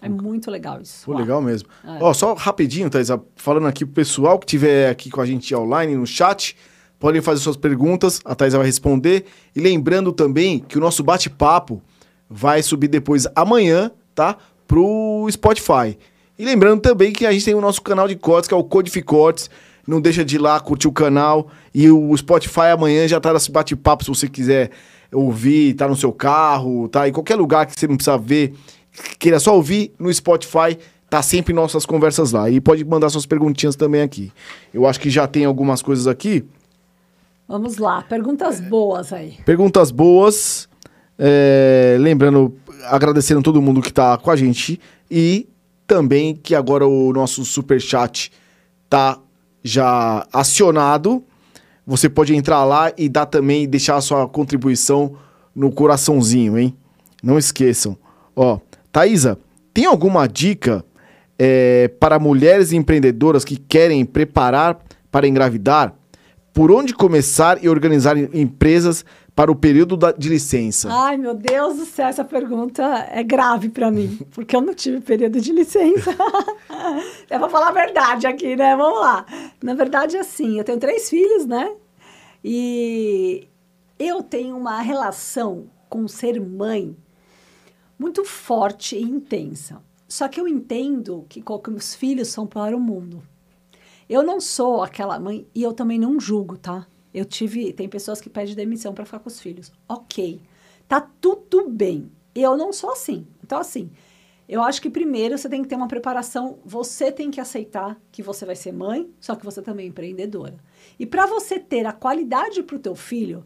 É muito legal isso. Pô, legal mesmo. É. Ó, só rapidinho, Thais, falando aqui pro pessoal que tiver aqui com a gente online no chat, podem fazer suas perguntas, a Thais vai responder. E lembrando também que o nosso bate-papo vai subir depois amanhã, tá? Pro Spotify. E lembrando também que a gente tem o nosso canal de cortes, que é o Codificortes. Não deixa de ir lá, curtir o canal. E o Spotify amanhã já tá nesse bate-papo, se você quiser ouvir, tá no seu carro, tá em qualquer lugar que você não precisa ver, queira só ouvir no Spotify, tá sempre nossas conversas lá. E pode mandar suas perguntinhas também aqui. Eu acho que já tem algumas coisas aqui. Vamos lá, perguntas boas aí. Perguntas boas. É, lembrando, agradecendo todo mundo que tá com a gente. E também que agora o nosso super chat tá já acionado. Você pode entrar lá e dar também deixar a sua contribuição no coraçãozinho, hein? Não esqueçam. Ó, Thaisa, tem alguma dica é, para mulheres empreendedoras que querem preparar para engravidar? Por onde começar e organizar em- empresas para o período da, de licença? Ai, meu Deus do céu, essa pergunta é grave para mim, porque eu não tive período de licença. eu vou falar a verdade aqui, né? Vamos lá. Na verdade, é assim, eu tenho três filhos, né? E eu tenho uma relação com ser mãe muito forte e intensa. Só que eu entendo que, meus filhos são para o mundo. Eu não sou aquela mãe e eu também não julgo, tá? Eu tive, tem pessoas que pedem demissão para ficar com os filhos. OK. Tá tudo bem. Eu não sou assim. Então assim, eu acho que primeiro você tem que ter uma preparação, você tem que aceitar que você vai ser mãe, só que você também é empreendedora. E para você ter a qualidade para o teu filho,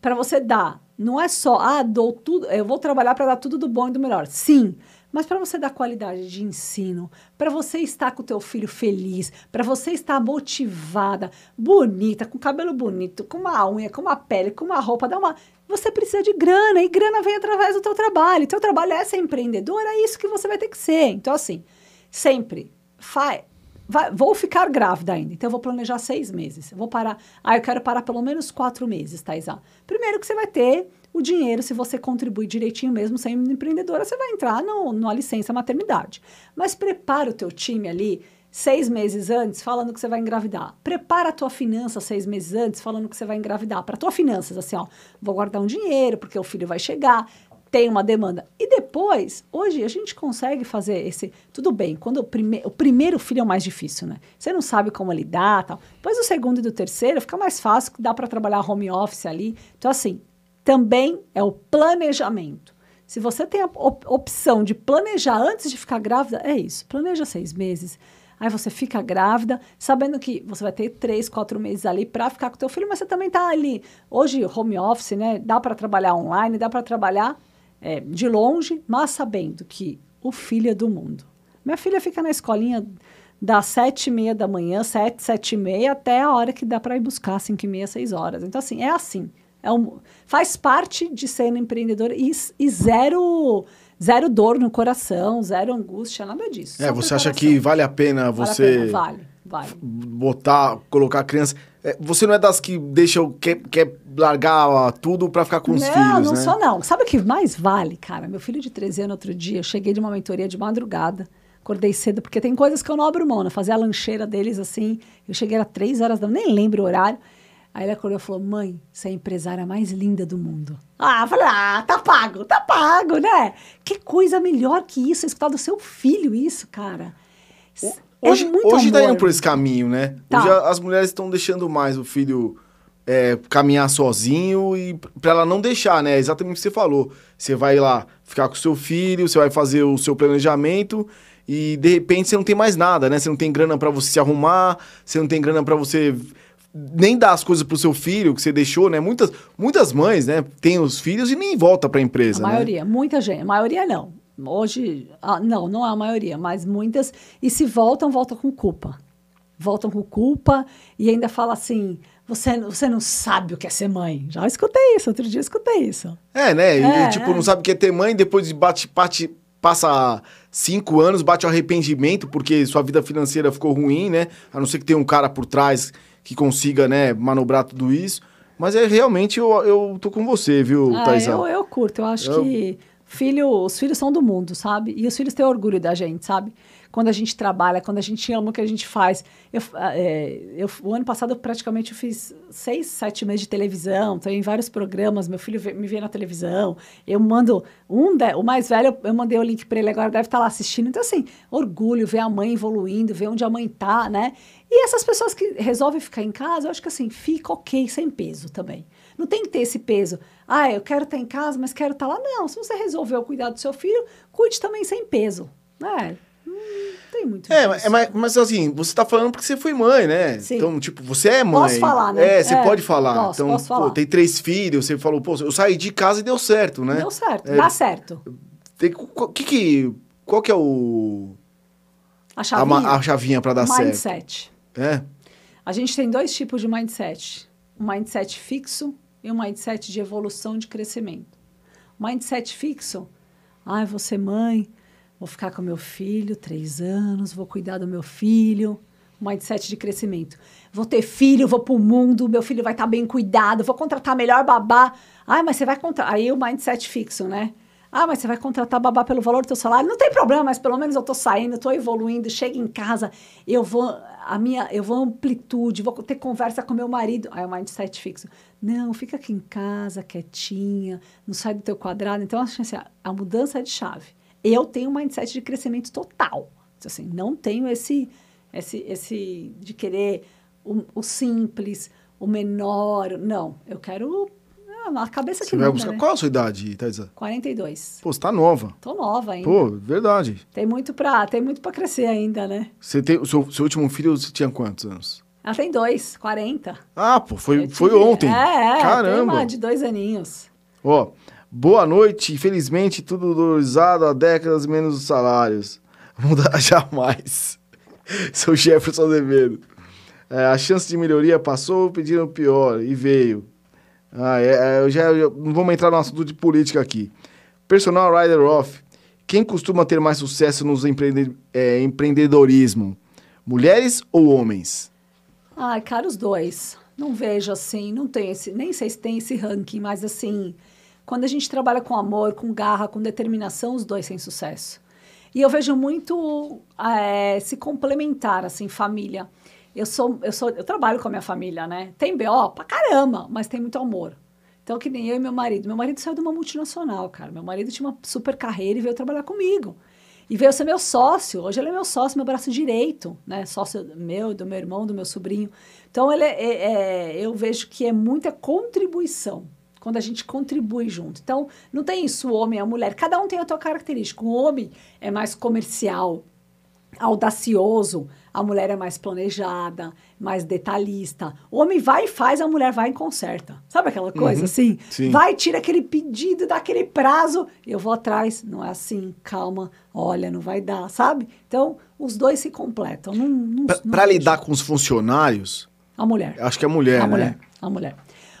para você dar, não é só, ah, dou tudo, eu vou trabalhar para dar tudo do bom e do melhor. Sim, mas para você dar qualidade de ensino, para você estar com o teu filho feliz, para você estar motivada, bonita, com cabelo bonito, com uma unha, com uma pele, com uma roupa, dá uma, você precisa de grana e grana vem através do teu trabalho. Teu trabalho é ser empreendedor, é isso que você vai ter que ser. Então assim, sempre faz Vai, vou ficar grávida ainda, então eu vou planejar seis meses. Eu vou parar. Ah, eu quero parar pelo menos quatro meses, Taisa. Primeiro que você vai ter o dinheiro, se você contribuir direitinho mesmo, sendo empreendedora, você vai entrar no, numa licença maternidade. Mas prepara o teu time ali seis meses antes, falando que você vai engravidar. Prepara a tua finança seis meses antes, falando que você vai engravidar. Para tua finanças, assim, ó, vou guardar um dinheiro, porque o filho vai chegar tem uma demanda. E depois, hoje, a gente consegue fazer esse. Tudo bem, quando o, prime, o primeiro filho é o mais difícil, né? Você não sabe como lidar tal. Depois o segundo e do terceiro fica mais fácil, dá para trabalhar home office ali. Então, assim, também é o planejamento. Se você tem a op opção de planejar antes de ficar grávida, é isso. Planeja seis meses. Aí você fica grávida, sabendo que você vai ter três, quatro meses ali para ficar com teu filho, mas você também está ali. Hoje, home office, né? Dá para trabalhar online, dá para trabalhar é, de longe, mas sabendo que o filho é do mundo. Minha filha fica na escolinha das sete e meia da manhã, sete, sete e meia, até a hora que dá para ir buscar, cinco e meia, seis horas. Então, assim, é assim. É um, faz parte de ser empreendedor e, e zero zero dor no coração, zero angústia, nada disso. É, você acha que vale a pena você... Vale, a pena, vale, vale. Botar, colocar a criança... É, você não é das que deixam, quer, quer largar tudo para ficar com os não, filhos, Não, não sou não. Sabe o que mais vale, cara? Meu filho de 13 anos, outro dia, eu cheguei de uma mentoria de madrugada, acordei cedo, porque tem coisas que eu não abro mão, né? Fazer a lancheira deles assim, eu cheguei às três horas da nem lembro o horário. Aí ele acordou e falou: Mãe, você é a empresária mais linda do mundo. Ah, eu falei: Ah, tá pago, tá pago, né? Que coisa melhor que isso, escutar do seu filho isso, cara. Hoje, é hoje tá indo por esse caminho, né? Tá. Hoje as mulheres estão deixando mais o filho é, caminhar sozinho e para ela não deixar, né? É exatamente o que você falou. Você vai lá ficar com o seu filho, você vai fazer o seu planejamento e de repente você não tem mais nada, né? Você não tem grana para você se arrumar, você não tem grana para você nem dar as coisas pro seu filho que você deixou, né? Muitas, muitas mães, né, têm os filhos e nem volta para a empresa, a né? maioria, muita gente, a maioria não. Hoje, ah, não, não é a maioria, mas muitas. E se voltam, voltam com culpa. Voltam com culpa e ainda fala assim: você, você não sabe o que é ser mãe. Já escutei isso, outro dia escutei isso. É, né? É, e, tipo, é. não sabe o que é ter mãe, depois bate, bate, passa cinco anos, bate o arrependimento porque sua vida financeira ficou ruim, né? A não ser que tenha um cara por trás que consiga, né, manobrar tudo isso. Mas é realmente eu, eu tô com você, viu, ah, Taisa? Eu, eu curto, eu acho eu... que filho, os filhos são do mundo, sabe? E os filhos têm orgulho da gente, sabe? Quando a gente trabalha, quando a gente ama o que a gente faz. Eu, é, eu, o ano passado, eu praticamente fiz seis, sete meses de televisão, estou em vários programas, meu filho me vê na televisão. Eu mando um, de, o mais velho, eu mandei o link para ele agora, deve estar tá lá assistindo. Então, assim, orgulho, ver a mãe evoluindo, ver onde a mãe tá, né? E essas pessoas que resolvem ficar em casa, eu acho que assim, fica ok, sem peso também. Não tem que ter esse peso. Ah, eu quero estar em casa, mas quero estar lá. Não, se você resolveu cuidar do seu filho, cuide também sem peso. É, não tem muito É, é mas, mas, assim, você está falando porque você foi mãe, né? Sim. Então, tipo, você é mãe. Posso falar, né? É, você é, pode falar. Posso, então, posso falar. Pô, tem três filhos, você falou, pô, eu saí de casa e deu certo, né? Deu certo, é, dá certo. Tem, que, que, qual que é o... A chavinha? A, a chavinha para dar mindset. certo. Mindset. É? A gente tem dois tipos de mindset. Um mindset fixo e um mindset de evolução, de crescimento. Mindset fixo, ah, vou ser mãe, vou ficar com meu filho três anos, vou cuidar do meu filho. mindset de crescimento. Vou ter filho, vou pro mundo, meu filho vai estar tá bem cuidado, vou contratar melhor babá. Ah, mas você vai contratar. Aí o mindset fixo, né? Ah, mas você vai contratar babá pelo valor do teu salário? Não tem problema, mas pelo menos eu tô saindo, tô evoluindo, chego em casa, eu vou a minha, eu vou amplitude, vou ter conversa com meu marido. Aí o mindset fixo. Não, fica aqui em casa, quietinha, não sai do teu quadrado. Então, assim, a mudança é de chave. Eu tenho um mindset de crescimento total. Assim, não tenho esse esse esse de querer o, o simples, o menor, não. Eu quero a cabeça você que vai manda, buscar. né? Qual a sua idade, Thaisa? 42. Pô, você tá nova. Tô nova ainda. Pô, verdade. Tem muito pra, tem muito pra crescer ainda, né? Você tem, o seu, seu último filho você tinha quantos anos? Ela tem dois, 40. Ah, pô, foi, Eu foi tive- ontem. É, é. Caramba. Tem uma de dois aninhos. Ó, boa noite. Infelizmente, tudo valorizado há décadas menos os salários. Mudar jamais. Sou Jefferson Azevedo. É, a chance de melhoria passou, pediram pior e veio. Ah, é, é, eu já, eu- não vamos entrar no assunto de política aqui. Personal Rider Off. Quem costuma ter mais sucesso nos empreende- é, empreendedorismo? Mulheres ou homens? Ai, cara, os dois. Não vejo assim, não tem esse, nem sei se tem esse ranking, mas assim, quando a gente trabalha com amor, com garra, com determinação, os dois têm sucesso. E eu vejo muito eh, se complementar, assim, família. Eu sou, eu sou, eu trabalho com a minha família, né? Tem BO pra caramba, mas tem muito amor. Então, que nem eu e meu marido. Meu marido saiu de uma multinacional, cara. Meu marido tinha uma super carreira e veio trabalhar comigo. E veio ser meu sócio. Hoje ele é meu sócio, meu braço direito, né? Sócio meu, do meu irmão, do meu sobrinho. Então, ele é, é- é- eu vejo que é muita contribuição. Quando a gente contribui junto. Então, não tem isso, o homem e a mulher. Cada um tem a sua característica. O homem é mais comercial, audacioso, a mulher é mais planejada, mais detalhista. O homem vai e faz, a mulher vai e conserta. Sabe aquela coisa Uhum, assim? sim. Vai, tira aquele pedido, dá aquele prazo, eu vou atrás. Não é assim, calma, olha, não vai dar, sabe? Então, os dois se completam. Não, não, vejo. lidar com os funcionários, A mulher. acho que é mulher, a né? mulher, a mulher.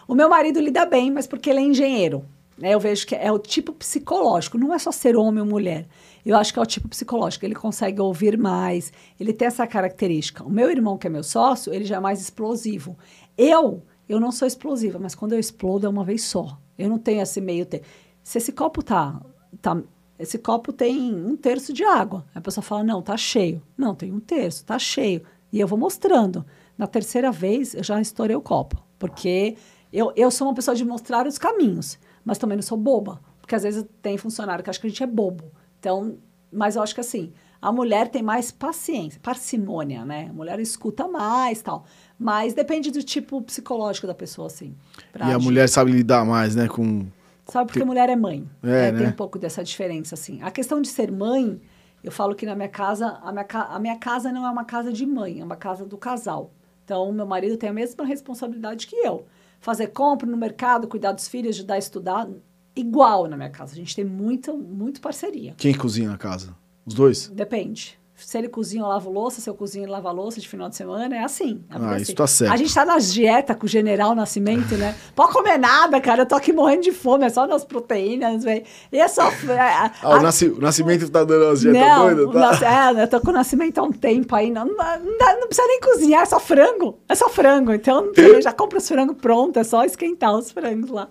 O meu marido lida bem, mas porque ele é engenheiro. Né? Eu vejo que é o tipo psicológico, não é só ser homem ou mulher. Eu acho que é o tipo psicológico, ele consegue ouvir mais, ele tem essa característica. O meu irmão, que é meu sócio, ele já é mais explosivo. Eu, eu não sou explosiva, mas quando eu explodo é uma vez só. Eu não tenho esse meio tempo. Se esse copo tá, tá esse copo tem um terço de água. A pessoa fala, não, tá cheio. Não, tem um terço, tá cheio. E eu vou mostrando. Na terceira vez, eu já estourei o copo. Porque eu, eu sou uma pessoa de mostrar os caminhos, mas também não sou boba. Porque às vezes tem funcionário que acha que a gente é bobo. Então, mas eu acho que assim, a mulher tem mais paciência, parcimônia, né? A mulher escuta mais tal. Mas depende do tipo psicológico da pessoa, assim. E a agir. mulher sabe lidar mais, né? Com. Sabe porque mulher é mãe. É, né? né? Tem um pouco dessa diferença, assim. A questão de ser mãe, eu falo que na minha casa, a minha, ca- a minha casa não é uma casa de mãe, é uma casa do casal. Então, meu marido tem a mesma responsabilidade que eu. Fazer compra no mercado, cuidar dos filhos, ajudar a estudar, igual na minha casa. A gente tem muita, muito parceria. Quem cozinha na casa? Os dois? Depende. Se ele cozinha, eu lavo louça. Se eu cozinho, ele lava louça de final de semana. É assim. É Ah, porque isso assim. tá certo. A gente tá nas dietas com o General Nascimento, né? Pode comer nada, cara. Eu tô aqui morrendo de fome. É só nas proteínas, velho. E é só... é, Ah, o, nasci- o Nascimento tá dando as dietas não, doidas, tá? Nas- é, eu tô com o Nascimento há um tempo aí. Não, não, não precisa nem cozinhar, é só frango. É só frango. Então, precisa- já compra os frangos prontos. É só esquentar os frangos lá.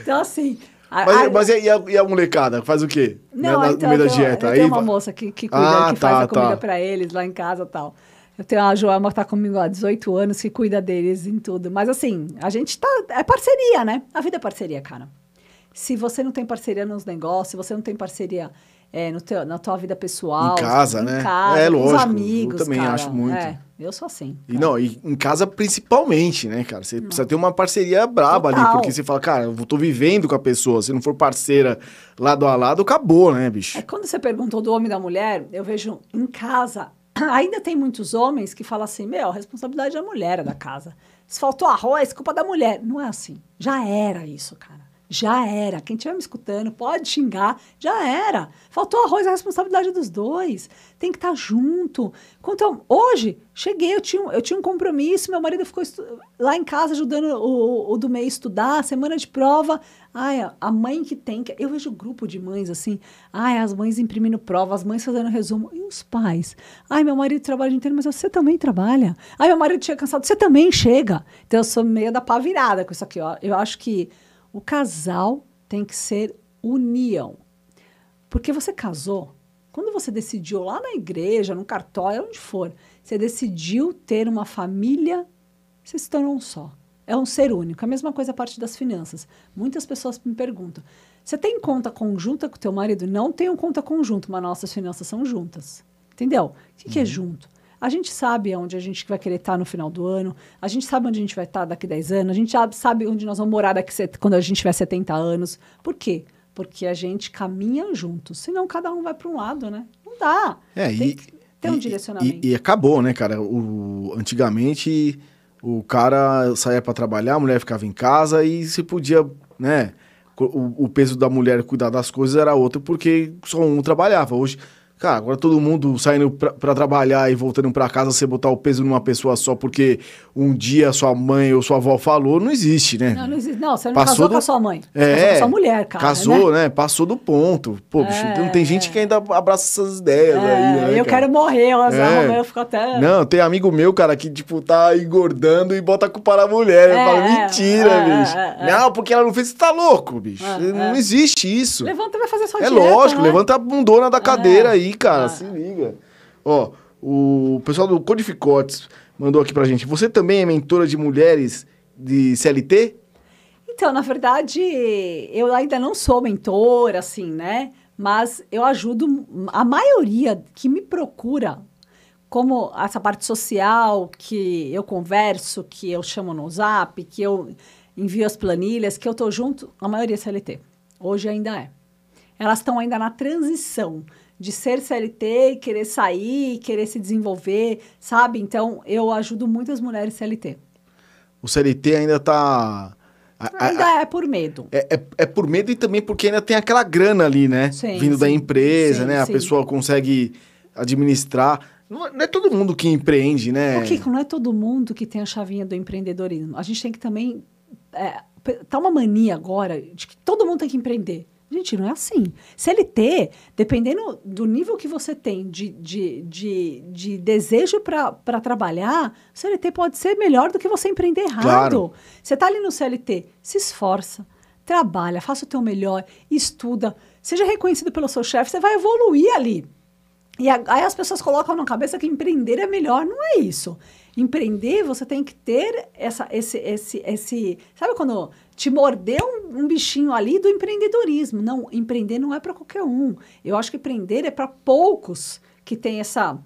Então, assim... Mas, a- mas e, a, e a molecada? Faz o quê? não, na- então, no meio eu da tenho, dieta. eu Aí uma moça que, que cuida, Ah, que faz tá, a comida tá. pra eles lá em casa e tal. Eu tenho a Joelma que tá comigo há 18 anos, que cuida deles em tudo. Mas assim, a gente tá. É parceria, né? A vida é parceria, cara. Se você não tem parceria nos negócios, se você não tem parceria é, no teu, na tua vida pessoal. Em casa, em né? casa, É, com os lógico, eu amigos. também cara. acho muito. É, eu sou assim. E não, e em casa principalmente, né, cara? Você precisa ter uma parceria braba ali, Total. porque você fala, cara, eu tô vivendo com a pessoa. Se não for parceira lado a lado, acabou, né, bicho? É, quando você perguntou do homem e da mulher, eu vejo em casa, ainda tem muitos homens que falam assim: meu, a responsabilidade da mulher é da casa. Se faltou arroz, culpa da mulher. Não é assim. Já era isso, cara. Já era. Quem estiver me escutando pode xingar, já era. Faltou arroz, a responsabilidade dos dois. Tem que estar tá junto. Então, hoje, cheguei, eu tinha, eu tinha um compromisso, meu marido ficou lá em casa ajudando o, o do meio estudar, semana de prova. Ai, a mãe que tem. Que... Eu vejo grupo de mães assim. Ai, as mães imprimindo prova, as mães fazendo resumo. E os pais? Ai, meu marido trabalha o dia inteiro, mas você também trabalha. Ai, meu marido chega cansado, você também chega. Então, eu sou meio da pá virada com isso aqui. Ó. Eu acho que o casal tem que ser união. Porque você casou, quando você decidiu lá na igreja, no cartório, onde for, você decidiu ter uma família, você se tornou um só. É um ser único. A mesma coisa a parte das finanças. Muitas pessoas me perguntam: você tem conta conjunta com o teu marido? Não tenho conta conjunta, mas nossas finanças são juntas. Entendeu? O que, uhum. que é uhum. junto? A gente sabe onde a gente vai querer estar no final do ano, a gente sabe onde a gente vai estar daqui 10 anos, a gente sabe onde nós vamos morar daqui quando a gente tiver 70 anos. Por quê? Porque a gente caminha juntos, senão cada um vai para um lado, né? Não dá. É, Tem e, que ter um e, direcionamento. E, e, acabou, né, cara? O, antigamente o cara saía para trabalhar, a mulher ficava em casa e se podia, né? O, o peso da mulher cuidar das coisas era outro porque só um trabalhava. Hoje Cara, agora todo mundo saindo pra, pra trabalhar e voltando pra casa, você botar o peso numa pessoa só porque um dia sua mãe ou sua avó falou, não existe, né? Não, não existe. Não, você não Passou casou do... com a sua mãe. Você é, casou com a sua mulher, cara. Casou, né? né? Passou do ponto. Pô, bicho, é, não tem gente que ainda abraça essas ideias é, aí, né, Eu cara? quero morrer, elas é. eu fico até... Não, tem amigo meu, cara, que, tipo, tá engordando e bota a culpa na mulher. É, fala, mentira, é, bicho. É, não, porque ela não fez, você tá louco, bicho. não existe isso. Levanta e vai fazer sua É dieta, lógico, né? levanta a bundona da cadeira aí, cara, ah. se liga. Ó, o pessoal do Codificotes mandou aqui pra gente. Você também é mentora de mulheres de CLT? Então, na verdade, eu ainda não sou mentora, assim, né? Mas eu ajudo a maioria que me procura, como essa parte social, que eu converso, que eu chamo no zap, que eu envio as planilhas, que eu tô junto, a maioria é CLT. Hoje ainda é. Elas estão ainda na transição de ser CLT e querer sair, querer se desenvolver, sabe? Então, eu ajudo muitas mulheres CLT. O CLT ainda está Ainda a, a, é por medo. É, é, é, por medo e também porque ainda tem aquela grana ali, né? Sim, Vindo sim, da empresa, sim, né? A pessoa consegue administrar. Não é, não é todo mundo que empreende, né? O Kiko, não é todo mundo que tem a chavinha do empreendedorismo. A gente tem que também. É, tá uma mania agora de que todo mundo tem que empreender. Gente, não é assim. CLT, dependendo do nível que você tem de, de, de, de desejo para trabalhar, CLT pode ser melhor do que você empreender errado. Claro. Você está ali no CLT, se esforça, trabalha, faça o teu melhor, estuda, seja reconhecido pelo seu chefe, você vai evoluir ali. E aí as pessoas colocam na cabeça que empreender é melhor. Não é isso. Empreender, você tem que ter essa, esse, esse, esse. Sabe quando te mordeu um, um bichinho ali do empreendedorismo? Não, empreender não é para qualquer um. Eu acho que empreender é para poucos que têm essa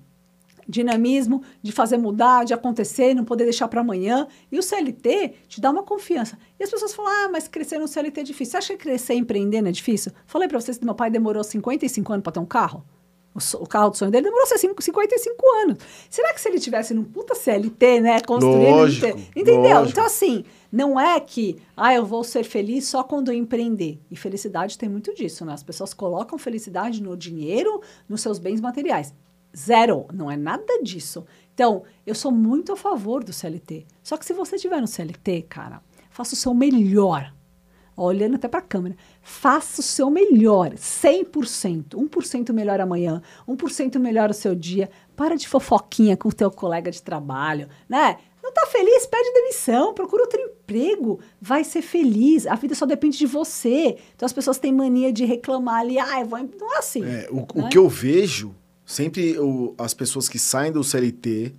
dinamismo de fazer mudar, de acontecer, não poder deixar para amanhã. E o CLT te dá uma confiança. E as pessoas falam: ah, mas crescer no CLT é difícil. Você acha que crescer empreendendo é difícil? Falei para vocês que meu pai demorou 55 anos para ter um carro. O, carro do sonho dele demorou 55 anos. Será que se ele tivesse num puta CLT, né? Construindo. Lógico, entendeu? Lógico. Então, assim, não é que, ah, eu vou ser feliz só quando eu empreender. E felicidade tem muito disso, né? As pessoas colocam felicidade no dinheiro, nos seus bens materiais. Zero. Não é nada disso. Então, eu sou muito a favor do CLT. Só que se você tiver no CLT, cara, faça o seu melhor olhando até para a câmera. Faça o seu melhor, 100%. 1% melhor amanhã, 1% melhor o seu dia. Para de fofoquinha com o teu colega de trabalho, né? Não tá feliz? Pede demissão, procura outro emprego. Vai ser feliz. A vida só depende de você. Então as pessoas têm mania de reclamar ali. Ah, eu vou... Não é assim. É, o, né? o que eu vejo, sempre o, as pessoas que saem do CLT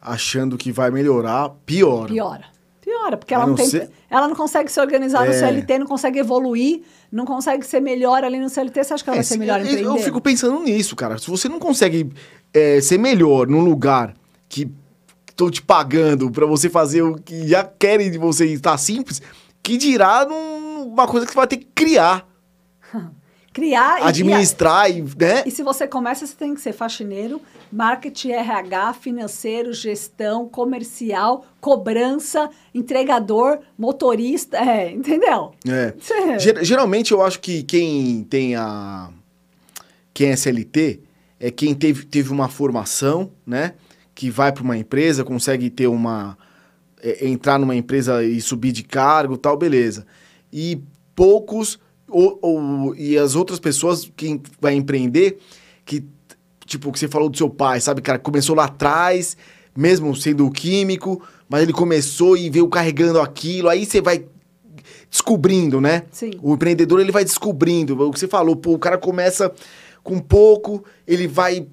achando que vai melhorar, piora. Piora piora, porque ela não, tem, ser... ela não consegue se organizar é. no CLT, não consegue evoluir, não consegue ser melhor ali no CLT. Você acha que ela é, vai ser melhor empreender? Eu fico pensando nisso, cara. Se você não consegue é, ser melhor num lugar que estão te pagando para você fazer o que já querem de você estar simples, que dirá numa coisa que você vai ter que criar. criar e- administrar e, né? E se você começa, você tem que ser faxineiro, marketing, RH, financeiro, gestão, comercial, cobrança, entregador, motorista, é, entendeu? É. Ger- Geralmente eu acho que quem tem a. Quem é CLT é quem teve, teve uma formação, né? Que vai para uma empresa, consegue ter uma. é, entrar numa empresa e subir de cargo e tal, beleza. E poucos. Ou, ou- e as outras pessoas, quem vai empreender, que. Tipo, o que você falou do seu pai, sabe, cara? Começou lá atrás, mesmo sendo químico, mas ele começou e veio carregando aquilo, aí você vai descobrindo, né? Sim. O empreendedor ele vai descobrindo. O que você falou, pô, o cara começa com pouco, ele vai.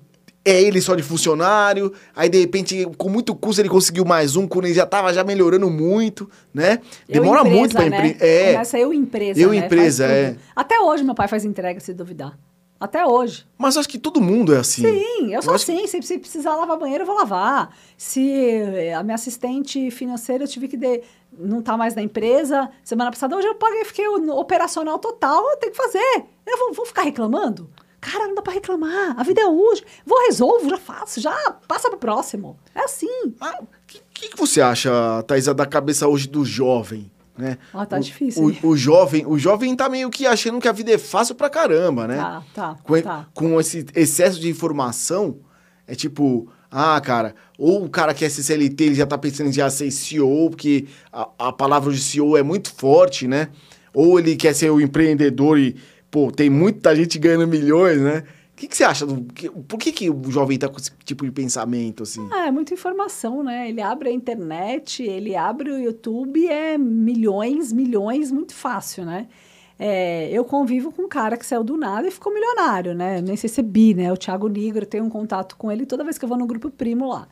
É ele só de funcionário, aí de repente, com muito custo, ele conseguiu mais um, quando ele já tava já melhorando muito, né? Eu Demora empresa, muito pra né? empreender. É, Começa eu empresa, Eu né? empresa, Faz é. tudo. Até hoje meu pai faz entrega, se duvidar. Até hoje. mas acho que todo mundo é assim. Sim, eu sou que- assim. Se, se precisar lavar banheiro, eu vou lavar. Se eh, a minha assistente financeira eu tive que de, não tá mais na empresa, semana passada, hoje eu paguei, fiquei operacional total, eu tenho que fazer. Eu vou, vou ficar reclamando? Cara, não dá pra reclamar. A vida é hoje. Vou, resolvo, já faço, já passa pro próximo. É assim. Ah, O que, que, que você acha, Thaisa, da cabeça hoje do jovem? Né? Ah, tá o, difícil? O, o jovem, o jovem tá meio que achando que a vida é fácil pra caramba, né? Tá, tá, com, tá. com esse excesso de informação, é tipo, ah, cara, ou o cara que é CLT, ele já tá pensando em já ser CEO, porque a, a palavra de CEO é muito forte, né? Ou ele quer ser o empreendedor e, pô, tem muita gente ganhando milhões, né? O que, que você acha? Do, que- por que, que o jovem tá com esse tipo de pensamento, assim? Ah, é muita informação, né? Ele abre a internet, ele abre o YouTube, é milhões, milhões, muito fácil, né? É, eu convivo com um cara que saiu do nada e ficou milionário, né? Nem sei se é bi, né? O Thiago Nigro, eu tenho um contato com ele toda vez que eu vou no grupo primo lá.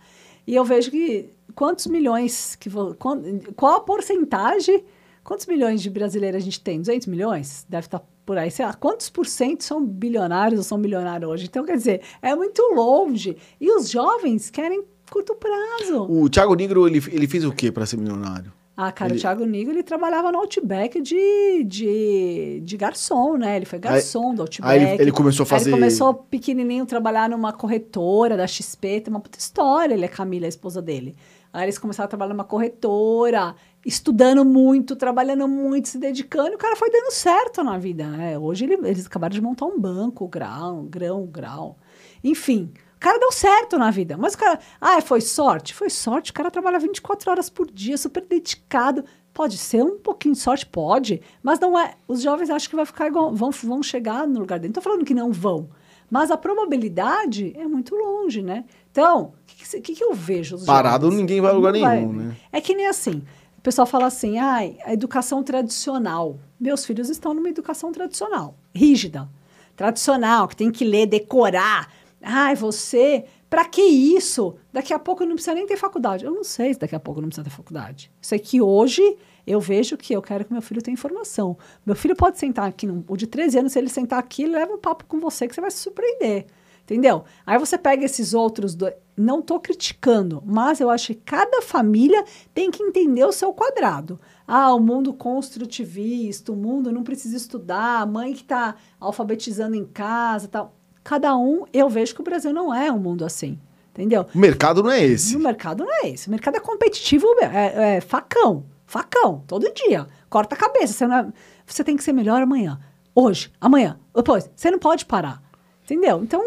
E eu vejo que quantos milhões, que vou, quan- qual a porcentagem, quantos milhões de brasileiros a gente tem? 200 milhões? Deve estar por aí, sei lá, quantos por cento são bilionários ou são milionários hoje? Então, quer dizer, é muito longe. E os jovens querem curto prazo. O Thiago Negro, ele, ele fez o quê pra ser milionário? Ah, cara, Ele- o Thiago Nigro, ele trabalhava no Outback de, de, de garçom, né? Ele foi garçom do Outback. aí ele- ele começou a Aí fazer- ele começou pequenininho trabalhar numa corretora da XP, tem uma puta história, ele é Camila, a esposa dele. Aí eles começaram a trabalhar numa corretora, estudando muito, trabalhando muito, se dedicando, e o cara foi dando certo na vida, né? Hoje ele- eles acabaram de montar um banco, grau, grão, grau. Enfim, o cara deu certo na vida. Mas o cara, ah, foi sorte? Foi sorte, o cara trabalha 24 horas por dia, super dedicado. Pode ser um pouquinho de sorte? Pode, mas não é. Os jovens acham que vai ficar igual, vão, vão chegar no lugar dele. Não tô falando que não vão, mas a probabilidade é muito longe, né? Então, o que, que, que eu vejo? Parado, jovens? ninguém vai a lugar nenhum, né? É que nem assim. Pessoal fala assim, ai, a educação tradicional. Meus filhos estão numa educação tradicional, rígida, tradicional, que tem que ler, decorar. Ai, você, pra que isso? Daqui a pouco não precisa nem ter faculdade. Eu não sei se daqui a pouco não precisa ter faculdade. Sei que hoje eu vejo que eu quero que meu filho tenha informação. Meu filho pode sentar aqui, o de 13 anos, se ele sentar aqui, ele leva um papo com você que você vai se surpreender. Entendeu? Aí você pega esses outros dois. Não tô criticando, mas eu acho que cada família tem que entender o seu quadrado. Ah, o mundo construtivista, o mundo não precisa estudar, a mãe que está alfabetizando em casa tal. Cada um, eu vejo que o Brasil não é um mundo assim. Entendeu? O mercado não é esse. No mercado não é esse. O mercado é competitivo, é, é facão. Facão, todo dia. Corta a cabeça. Você, não é- você tem que ser melhor amanhã. Hoje, amanhã, depois. Você não pode parar. Entendeu? Então,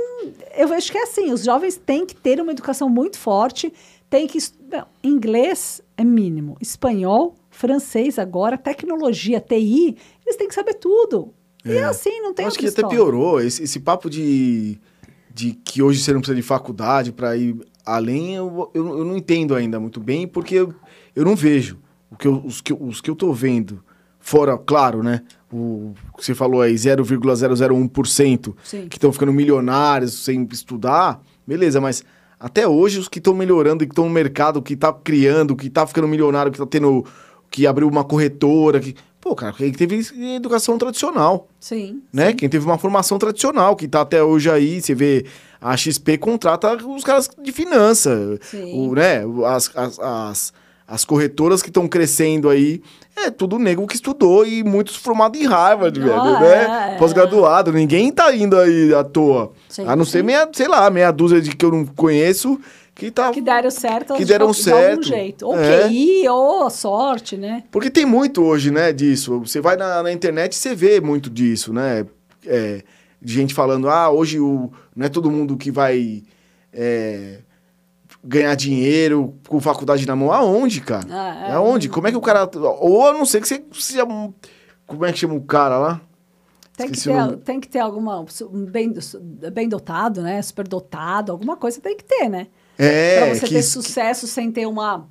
eu vejo que é assim. Os jovens têm que ter uma educação muito forte. Tem que... estu- não, inglês é mínimo. Espanhol, francês agora, tecnologia, TI. Eles têm que saber tudo. E é assim, não tem Eu acho que até história. piorou. Esse, esse papo de, de que hoje você não precisa de faculdade para ir além, eu, eu, eu não entendo ainda muito bem, porque eu, eu não vejo. O que eu- os, que, eu- os que eu tô vendo, fora, claro, né? O que você falou aí, 0,001% Sim. que estão ficando milionários sem estudar, beleza, mas até hoje os que estão melhorando, que estão no mercado, que tá criando, que tá ficando milionário, que tá tendo. que abriu uma corretora, que. Pô, cara, quem teve educação tradicional Sim. né? sim. Quem teve uma formação tradicional, que tá até hoje aí, você vê, a XP contrata os caras de finança, Sim. o, né? As, as, as, as corretoras que estão crescendo aí, é tudo nego que estudou e muitos formados em Harvard, velho, Ah, né? é, é. Pós-graduado, ninguém tá indo aí à toa. Sim, a não ser sim. meia, sei lá, meia dúzia de que eu não conheço que tá Que deram certo Que de deram de algum certo. jeito. Ou É. QI, ou sorte, né? Porque tem muito hoje, né, disso. Você vai na, na internet e você vê muito disso, né? É, de gente falando, ah, hoje o, não é todo mundo que vai é, ganhar dinheiro com faculdade na mão. Aonde, cara? Ah, é. Aonde? Como é que o cara... Ou a não ser que você seja... Como é que chama o cara lá? Tem que, ter, tem que ter alguma. um Bem, bem dotado, né? Super dotado, alguma coisa tem que ter, né? É, Pra você que, ter sucesso sem ter uma,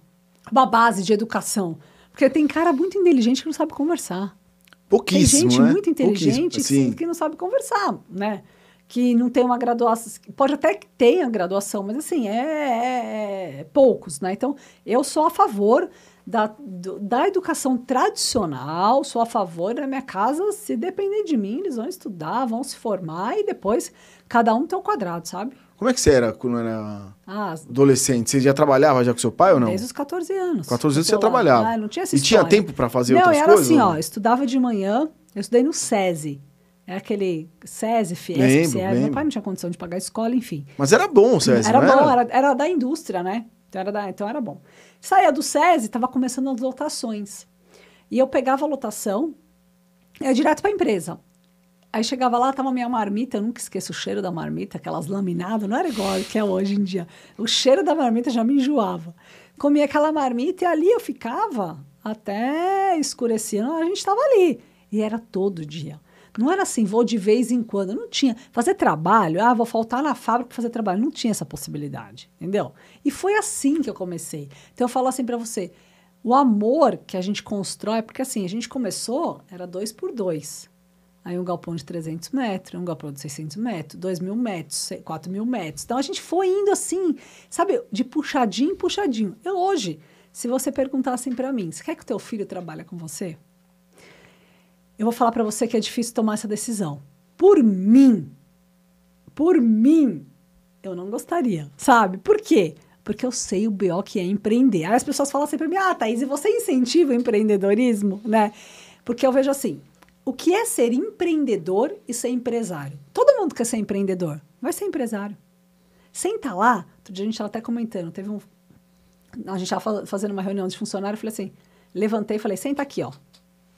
uma base de educação. Porque tem cara muito inteligente que não sabe conversar. Tem pouquíssimo, gente né? muito inteligente que, Pouquíssimo, que não sabe conversar, né? Que não tem uma graduação. Pode até que tenha graduação, mas assim, é, é- é poucos, né? Então, eu sou a favor da, do- da educação tradicional, sou a favor da minha casa, se depender de mim, eles vão estudar, vão se formar e depois cada um tem um quadrado, sabe? Como é que você era quando era Ah, adolescente? Você já trabalhava já com seu pai ou não? Desde os 14 anos. 14 anos você lá. trabalhava. Ah, não tinha essa E tinha tempo pra fazer não, outras era coisas? assim, ou ó, não? estudava de manhã, eu estudei no SESI. É aquele SESI, Lembro, Ciesp. Meu pai não tinha condição de pagar a escola, enfim. Mas era bom o SESI, era bom, era, era da indústria, né? Então era, da- então era bom. Saía do SESI, estava começando as lotações. E eu pegava a lotação, ia direto para a empresa. Aí chegava lá, tava minha marmita, eu nunca esqueço o cheiro da marmita, aquelas laminadas, não era igual que é hoje em dia. O cheiro da marmita já me enjoava. Comia aquela marmita e ali eu ficava até escurecer, a gente estava ali. E era todo dia. Não era assim, vou de vez em quando. Não tinha. Fazer trabalho, ah, vou faltar na fábrica para fazer trabalho. Não tinha essa possibilidade, entendeu? E foi assim que eu comecei. Então eu falo assim para você: o amor que a gente constrói, porque assim, a gente começou, era dois por dois. Aí um galpão de 300 metros, um galpão de 600 metros, 2 mil metros, se- 4 mil metros. Então a gente foi indo assim, sabe, de puxadinho em puxadinho. Eu hoje, se você perguntar assim para mim, você quer que o teu filho trabalhe com você? Eu vou falar para você que é difícil tomar essa decisão. Por mim, por mim, eu não gostaria, sabe? Por quê? Porque eu sei o BO que é empreender. Aí as pessoas falam assim pra mim, ah, Thaís, e você incentiva o empreendedorismo, né? Porque eu vejo assim, o que é ser empreendedor e ser empresário? Todo mundo quer ser empreendedor, vai ser empresário. Senta lá, outro dia a gente estava até comentando, teve um... A gente estava fazendo uma reunião de funcionário, eu falei assim, levantei e falei, senta aqui, ó,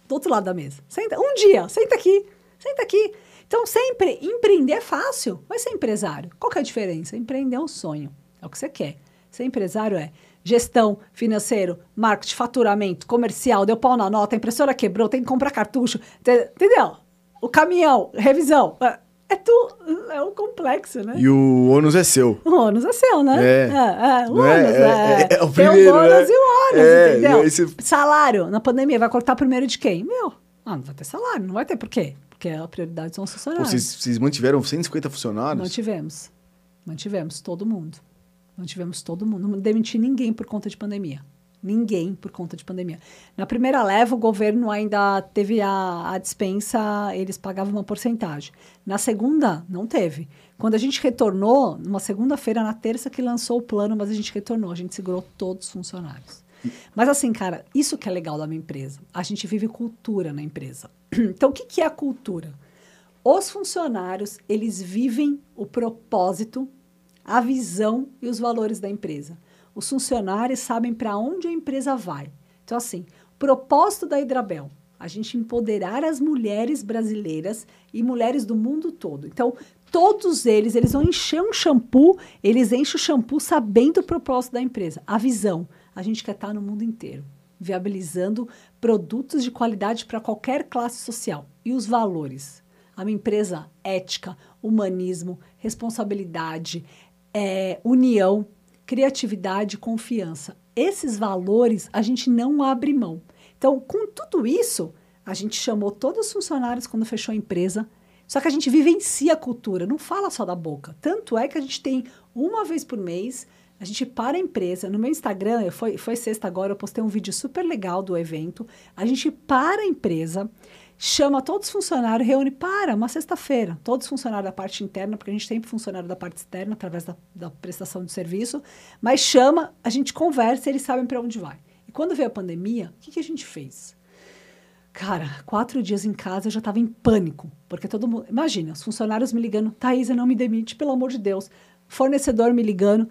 do outro lado da mesa. Senta, um dia, senta aqui, senta aqui. Então, sempre, empreender é fácil, vai ser empresário. Qual que é a diferença? Empreender é um sonho, é o que você quer. Ser empresário é gestão, financeiro, marketing, faturamento, comercial, deu pau na nota, a impressora quebrou, tem que comprar cartucho, ente- entendeu? O caminhão, revisão, é- é tudo, é um complexo, né? E o ônus é seu. O ônus é seu, né? É. é, o Não é? ônus, É- é, é- é o Tem primeiro, o bônus né? e o ônus, É, entendeu? e você- Salário, na pandemia, vai cortar primeiro de quem? Meu, ah, não vai ter salário, não vai ter, por quê? Porque a prioridade são os Pô, funcionários. vocês, vocês mantiveram 150 funcionários? Mantivemos. Mantivemos todo mundo. Mantivemos todo mundo. Não demiti ninguém por conta de pandemia. Ninguém por conta de pandemia. Na primeira leva, o governo ainda teve a, a dispensa, eles pagavam uma porcentagem. Na segunda, não teve. Quando a gente retornou, numa segunda-feira, na terça que lançou o plano, mas a gente retornou, a gente segurou todos os funcionários. Mas assim, cara, isso que é legal da minha empresa. A gente vive cultura na empresa. Então, o que, que é a cultura? Os funcionários, eles vivem o propósito, a visão e os valores da empresa. Os funcionários sabem para onde a empresa vai. Então, assim, propósito da Hidrabel, a gente empoderar as mulheres brasileiras e mulheres do mundo todo. Então, todos eles, eles vão encher um shampoo, eles enchem o shampoo sabendo o propósito da empresa, a visão. A gente quer estar no mundo inteiro, viabilizando produtos de qualidade para qualquer classe social. E os valores? A minha empresa, ética, humanismo, responsabilidade, é, união, criatividade confiança. Esses valores a gente não abre mão. Então, com tudo isso, a gente chamou todos os funcionários quando fechou a empresa. Só que a gente vivencia a cultura, não fala só da boca. Tanto é que a gente tem uma vez por mês, a gente para a empresa. No meu Instagram, foi, foi sexta agora, eu postei um vídeo super legal do evento. A gente para a empresa, chama todos os funcionários, reúne para uma sexta-feira, todos os funcionários da parte interna, porque a gente tem funcionário da parte externa através da, da prestação de serviço, mas chama, a gente conversa, eles sabem para onde vai. E Quando veio a pandemia, o que, que a gente fez? Cara, quatro dias em casa eu já estava em pânico, porque todo mundo. Imagina, os funcionários me ligando, Thaisa, não me demite, pelo amor de Deus. Fornecedor me ligando,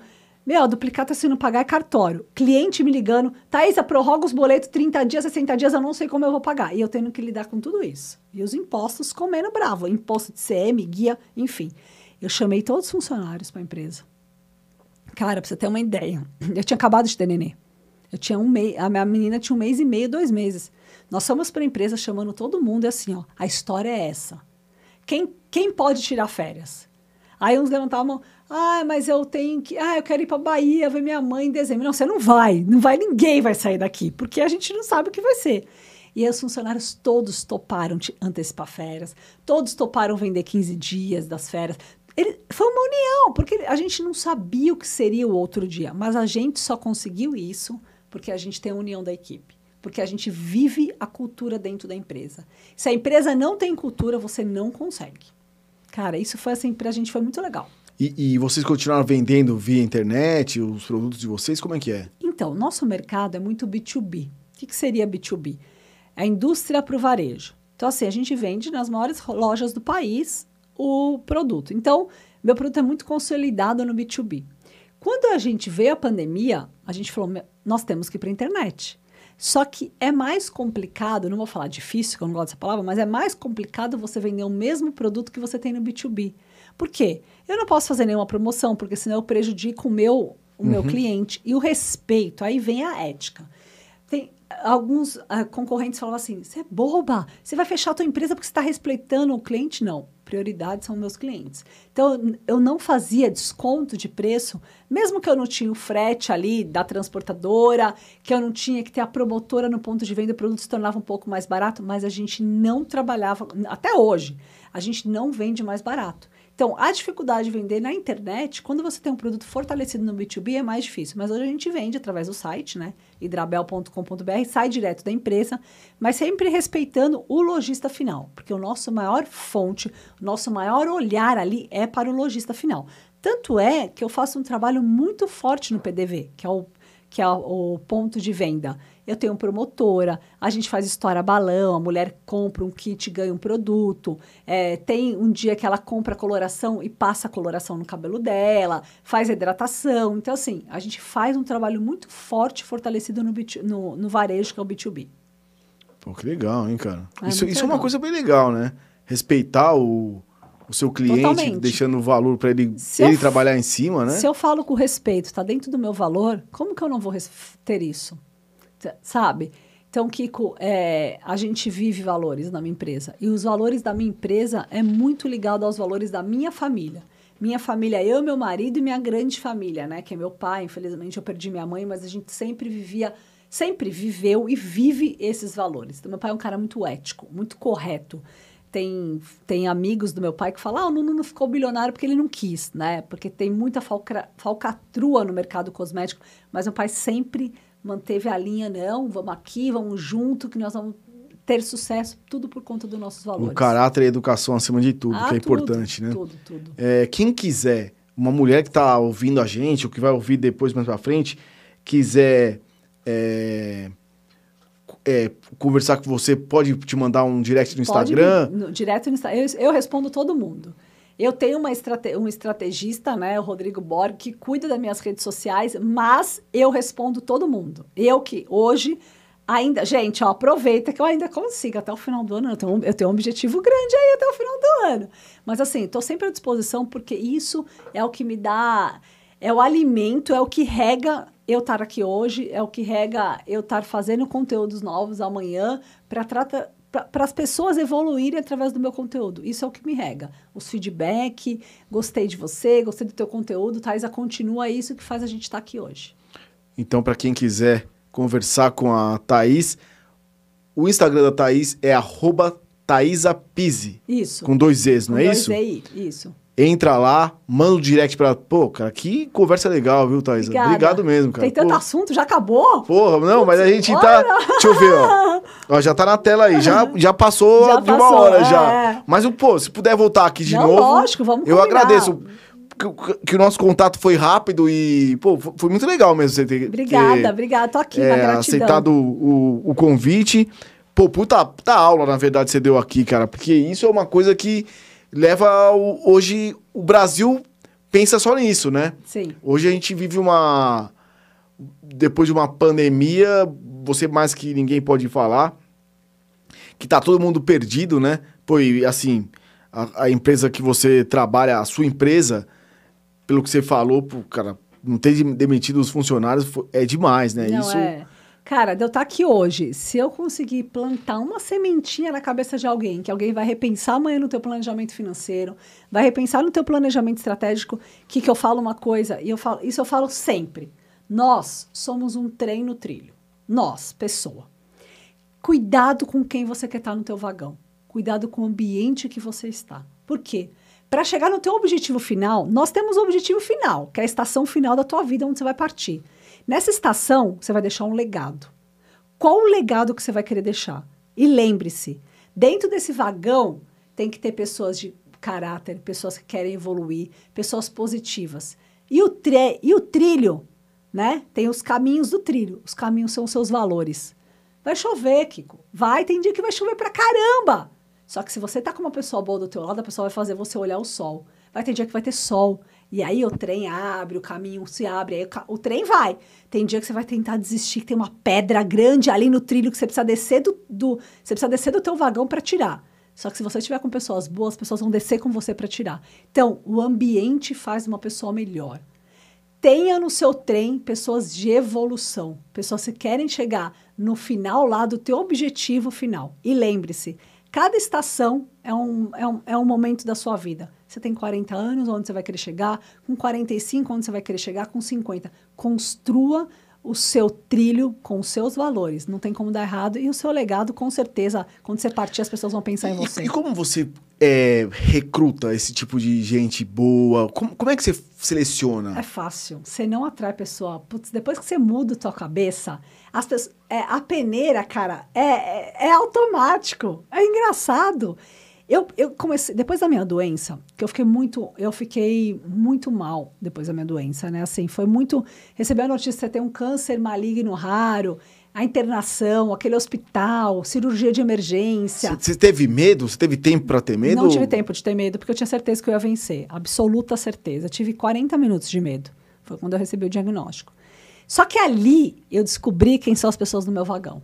meu, duplicar tá sendo pagar é cartório. Cliente me ligando, Thaisa, prorroga os boletos 30 dias, 60 dias, eu não sei como eu vou pagar. E eu tendo que lidar com tudo isso. E os impostos comendo bravo, imposto de CM, guia, enfim. Eu chamei todos os funcionários para a empresa. Cara, pra você ter uma ideia, eu tinha acabado de ter nenê. Eu tinha um mês, a minha menina tinha um mês e meio, dois meses. Nós fomos para a empresa chamando todo mundo e assim, ó, a história é essa. Quem, quem pode tirar férias? Aí uns levantavam, ah, mas eu tenho que, ah, eu quero ir para Bahia ver minha mãe em dezembro. Não, você não vai, não vai, ninguém vai sair daqui, porque a gente não sabe o que vai ser. E os funcionários todos toparam antecipar férias, todos toparam vender 15 dias das férias. Ele, foi uma união, porque a gente não sabia o que seria o outro dia, mas a gente só conseguiu isso porque a gente tem a união da equipe porque a gente vive a cultura dentro da empresa. Se a empresa não tem cultura, você não consegue. Cara, isso foi assim, pra gente foi muito legal. E, e, vocês continuaram vendendo via internet os produtos de vocês? Como é que é? Então, nosso mercado é muito B2B. O que, que seria B2B? É a indústria para o varejo. Então, assim, a gente vende nas maiores lojas do país o produto. Então, meu produto é muito consolidado no B2B. Quando a gente veio a pandemia, a gente falou, nós temos que ir para a internet. Só que é mais complicado, não vou falar difícil, que eu não gosto dessa palavra, mas é mais complicado você vender o mesmo produto que você tem no B2B. Por quê? Eu não posso fazer nenhuma promoção, porque senão eu prejudico o meu, o uhum. meu cliente. E o respeito, aí vem a ética. Tem, alguns uh, concorrentes falam assim: você é boba, você vai fechar a tua empresa porque você está respeitando o cliente? Não prioridade são meus clientes. Então, eu não fazia desconto de preço, mesmo que eu não tinha o frete ali da transportadora, que eu não tinha que ter a promotora no ponto de venda, o produto se tornava um pouco mais barato, mas a gente não trabalhava, até hoje, a gente não vende mais barato. Então, a dificuldade de vender na internet, quando você tem um produto fortalecido no B2B, é mais difícil. Mas hoje a gente vende através do site, né? hidrabel.com.br, sai direto da empresa, mas sempre respeitando o lojista final, porque o nosso maior fonte, o nosso maior olhar ali é para o lojista final. Tanto é que eu faço um trabalho muito forte no PDV, que é o, que é o ponto de venda eu tenho promotora, a gente faz história balão, a mulher compra um kit ganha um produto, é, tem um dia que ela compra coloração e passa a coloração no cabelo dela, faz hidratação. Então, assim, a gente faz um trabalho muito forte, fortalecido no, no, no varejo, que é o B2B. Pô, que legal, hein, cara? É isso, isso é uma coisa bem legal, né? Respeitar o, o seu cliente, Totalmente. deixando valor para ele, ele trabalhar em cima, né? Se eu falo com respeito, está dentro do meu valor, como que eu não vou ter isso? sabe? Então, Kiko, é, a gente vive valores na minha empresa. E os valores da minha empresa é muito ligado aos valores da minha família. Minha família, eu, meu marido e minha grande família, né? Que é meu pai. Infelizmente, eu perdi minha mãe, mas a gente sempre vivia, sempre viveu e vive esses valores. Então, meu pai é um cara muito ético, muito correto. Tem, tem amigos do meu pai que falam, ah, o Nuno não ficou bilionário porque ele não quis, né? Porque tem muita falca, falcatrua no mercado cosmético. Mas meu pai sempre manteve a linha, não, vamos aqui, vamos junto, que nós vamos ter sucesso, tudo por conta dos nossos valores. O caráter e a educação acima de tudo, ah, que é tudo, importante, né? Tudo, tudo. É, quem quiser, uma mulher que está ouvindo a gente, ou que vai ouvir depois mais para frente, quiser é, é, conversar com você, pode te mandar um direct no pode Instagram? no, direto no Instagram. Eu, eu respondo todo mundo. Eu tenho uma estrate um estrategista, né, o Rodrigo Borg, que cuida das minhas redes sociais, mas eu respondo todo mundo. Eu que hoje ainda, gente, ó, aproveita que eu ainda consigo até o final do ano. Eu tenho, um, eu tenho um objetivo grande aí até o final do ano. Mas assim, estou sempre à disposição porque isso é o que me dá, é o alimento, é o que rega eu estar aqui hoje, é o que rega eu estar fazendo conteúdos novos amanhã para tratar para as pessoas evoluírem através do meu conteúdo. Isso é o que me rega. Os feedback, gostei de você, gostei do teu conteúdo, Thaisa, continua isso que faz a gente estar tá aqui hoje. Então, para quem quiser conversar com a Thaís, o Instagram da Thaís é arroba Isso. Com dois Z's, não com é dois isso? Z, isso entra lá, manda um direct pra. Pô, cara, que conversa legal, viu, Thaisa? Obrigada. Obrigado mesmo, cara. Tem tanto Pô. assunto, já acabou? Porra, não, mas a gente tá. Deixa eu ver, ó. ó. Já tá na tela aí, já, já passou já de uma hora é. já. Mas, pô, se puder voltar aqui de não, novo. Lógico, vamos Eu agradeço. que, que o nosso contato foi rápido e, pô, foi muito legal mesmo você ter. Obrigada, ter, obrigada. Tô aqui, é, na gratidão. Aceitado o, o, o convite. Pô, puta, puta aula, na verdade, você deu aqui, cara. Porque isso é uma coisa que leva hoje o Brasil pensa só nisso, né? Sim. Hoje a gente vive uma depois de uma pandemia, você mais que ninguém pode falar que tá todo mundo perdido, né? Pô, e assim, a, a empresa que você trabalha, a sua empresa, pelo que você falou, pô, cara, não ter demitido os funcionários é demais, né? Não, Isso é. Cara, de eu estar aqui hoje, se eu conseguir plantar uma sementinha na cabeça de alguém, que alguém vai repensar amanhã no teu planejamento financeiro, vai repensar no teu planejamento estratégico, que, que eu falo uma coisa, e eu falo, isso eu falo sempre. Nós somos um trem no trilho. Nós, pessoa. Cuidado com quem você quer estar no teu vagão. Cuidado com o ambiente que você está. Por quê? Para chegar no teu objetivo final, nós temos o objetivo final, que é a estação final da tua vida, onde você vai partir. Nessa estação, você vai deixar um legado. Qual o legado que você vai querer deixar? E lembre-se, dentro desse vagão tem que ter pessoas de caráter, pessoas que querem evoluir, pessoas positivas. E o, e o trilho, né? Tem os caminhos do trilho. Os caminhos são os seus valores. Vai chover, Kiko. Vai, tem dia que vai chover pra caramba. Só que se você tá com uma pessoa boa do teu lado, a pessoa vai fazer você olhar o sol. Vai ter dia que vai ter sol. E aí o trem abre, o caminho se abre, aí o, o, trem vai. Tem dia que você vai tentar desistir, que tem uma pedra grande ali no trilho que você precisa descer do, do você precisa descer do teu vagão para tirar. Só que se você estiver com pessoas boas, as pessoas vão descer com você para tirar. Então, o ambiente faz uma pessoa melhor. Tenha no seu trem pessoas de evolução, pessoas que querem chegar no final lá do teu objetivo final. E lembre-se, cada estação é um, é, um, é um momento da sua vida. Você tem 40 anos, onde você vai querer chegar? Com 45, onde você vai querer chegar? Com 50. Construa o seu trilho com os seus valores. Não tem como dar errado. E o seu legado, com certeza, quando você partir, as pessoas vão pensar em você. E, e como você é, recruta esse tipo de gente boa? Como, como é que você seleciona? É fácil. Você não atrai pessoa. Putz, depois que você muda a tua cabeça, as pessoas, é, a peneira, cara, é, é, é automático. É engraçado. Eu, eu comecei, depois da minha doença, que eu fiquei muito, eu fiquei muito mal depois da minha doença, né? Assim, foi muito, receber a notícia de ter um câncer maligno raro, a internação, aquele hospital, cirurgia de emergência. Você teve medo? Você teve tempo para ter medo? Não tive tempo de ter medo, porque eu tinha certeza que eu ia vencer. Absoluta certeza. tive 40 minutos de medo. Foi quando eu recebi o diagnóstico. Só que ali eu descobri quem são as pessoas no meu vagão.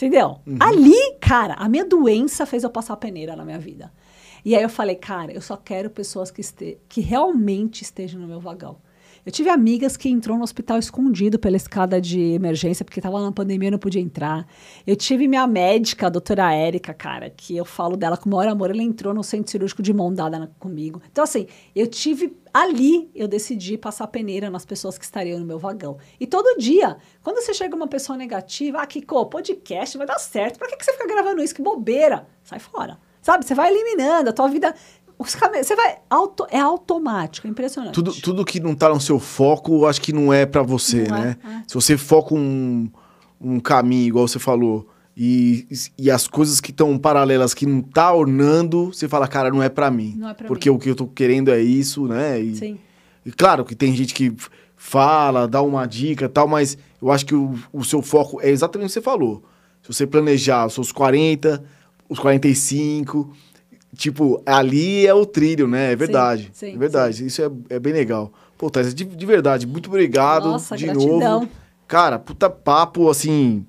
Entendeu? Uhum. Ali, cara, a minha doença fez eu passar a peneira na minha vida. E aí eu falei, cara, eu só quero pessoas que, este que realmente estejam no meu vagão. Eu tive amigas que entrou no hospital escondido pela escada de emergência, porque estava na pandemia e não podia entrar. Eu tive minha médica, a doutora Érica, cara, que eu falo dela com o maior amor, ela entrou no centro cirúrgico de mão dada comigo. Então, assim, eu tive. Ali eu decidi passar peneira nas pessoas que estariam no meu vagão. E todo dia, quando você chega uma pessoa negativa, ah, Kiko, podcast vai dar certo. Pra que, que você fica gravando isso? Que bobeira. Sai fora. Sabe? Você vai eliminando, a tua vida os você vai. Auto, é automático, é impressionante. Tudo, tudo que não tá no seu foco, acho que não é para você, não é, né? É, é. Se você foca um, um caminho, igual você falou, e, e as coisas que estão paralelas, que não tá ornando, você fala, cara, não é para mim. Não é pra porque mim. o que eu tô querendo é isso, né? E, Sim. E claro que tem gente que fala, dá uma dica e tal, mas eu acho que o, o seu foco é exatamente o que você falou. Se você planejar os seus 40, os 45 tipo, ali é o trilho, né? É verdade. Sim, sim, é verdade. Sim. Isso é, é bem legal. Pô, Thais, de, de verdade, muito obrigado Nossa, de gratidão. novo. Cara, puta papo, assim.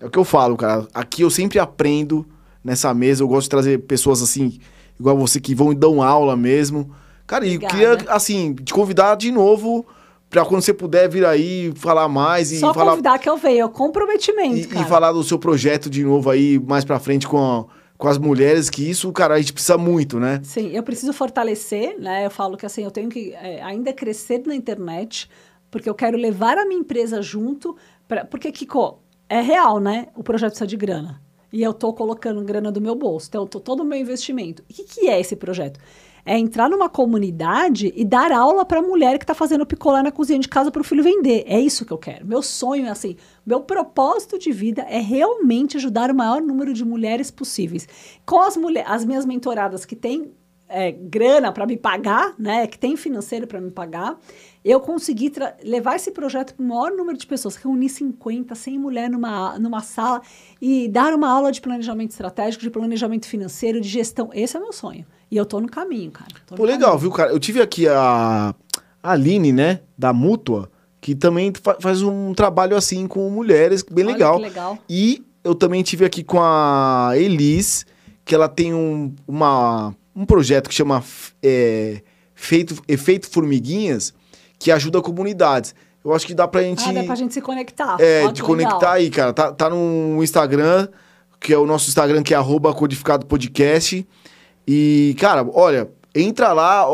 É o que eu falo, cara. Aqui eu sempre aprendo nessa mesa. Eu gosto de trazer pessoas assim, igual você, que vão e dão aula mesmo. Cara, e queria, assim, te convidar de novo pra quando você puder vir aí falar mais e Só falar. convidar que eu venho, é o comprometimento. E, e, falar do seu projeto de novo aí mais pra frente com a com as mulheres, que isso, cara, a gente precisa muito, né? Sim, eu preciso fortalecer, né? Eu falo que assim, eu tenho que é, ainda crescer na internet, porque eu quero levar a minha empresa junto, pra, porque, Kiko, é real, né? O projeto precisa de grana. E eu tô colocando grana do meu bolso, então tô todo o meu investimento. O que, que é esse projeto? É entrar numa comunidade e dar aula para a mulher que está fazendo picolé na cozinha de casa para o filho vender. É isso que eu quero. Meu sonho é assim. Meu propósito de vida é realmente ajudar o maior número de mulheres possíveis. Com as, mulher, as minhas mentoradas que têm é, grana para me pagar, né? Que tem financeiro para me pagar. Eu consegui levar esse projeto para o maior número de pessoas, reunir 50, 100 mulheres numa, numa sala e dar uma aula de planejamento estratégico, de planejamento financeiro, de gestão. Esse é meu sonho. E eu tô no caminho, cara. Tô Pô, legal, caminho. viu, cara? Eu tive aqui a, Aline, né, da Mútua, que também fa faz um trabalho assim com mulheres, bem Olha legal. Que legal. E eu também tive aqui com a Elis, que ela tem um, uma, um projeto que chama é, Feito, Efeito Formiguinhas, que ajuda comunidades. Eu acho que dá pra gente. Ah, dá pra gente se conectar. É, de conectar legal. aí, cara. Tá, tá no Instagram, que é o nosso Instagram, que é codificado podcast. E, cara, olha, entra lá.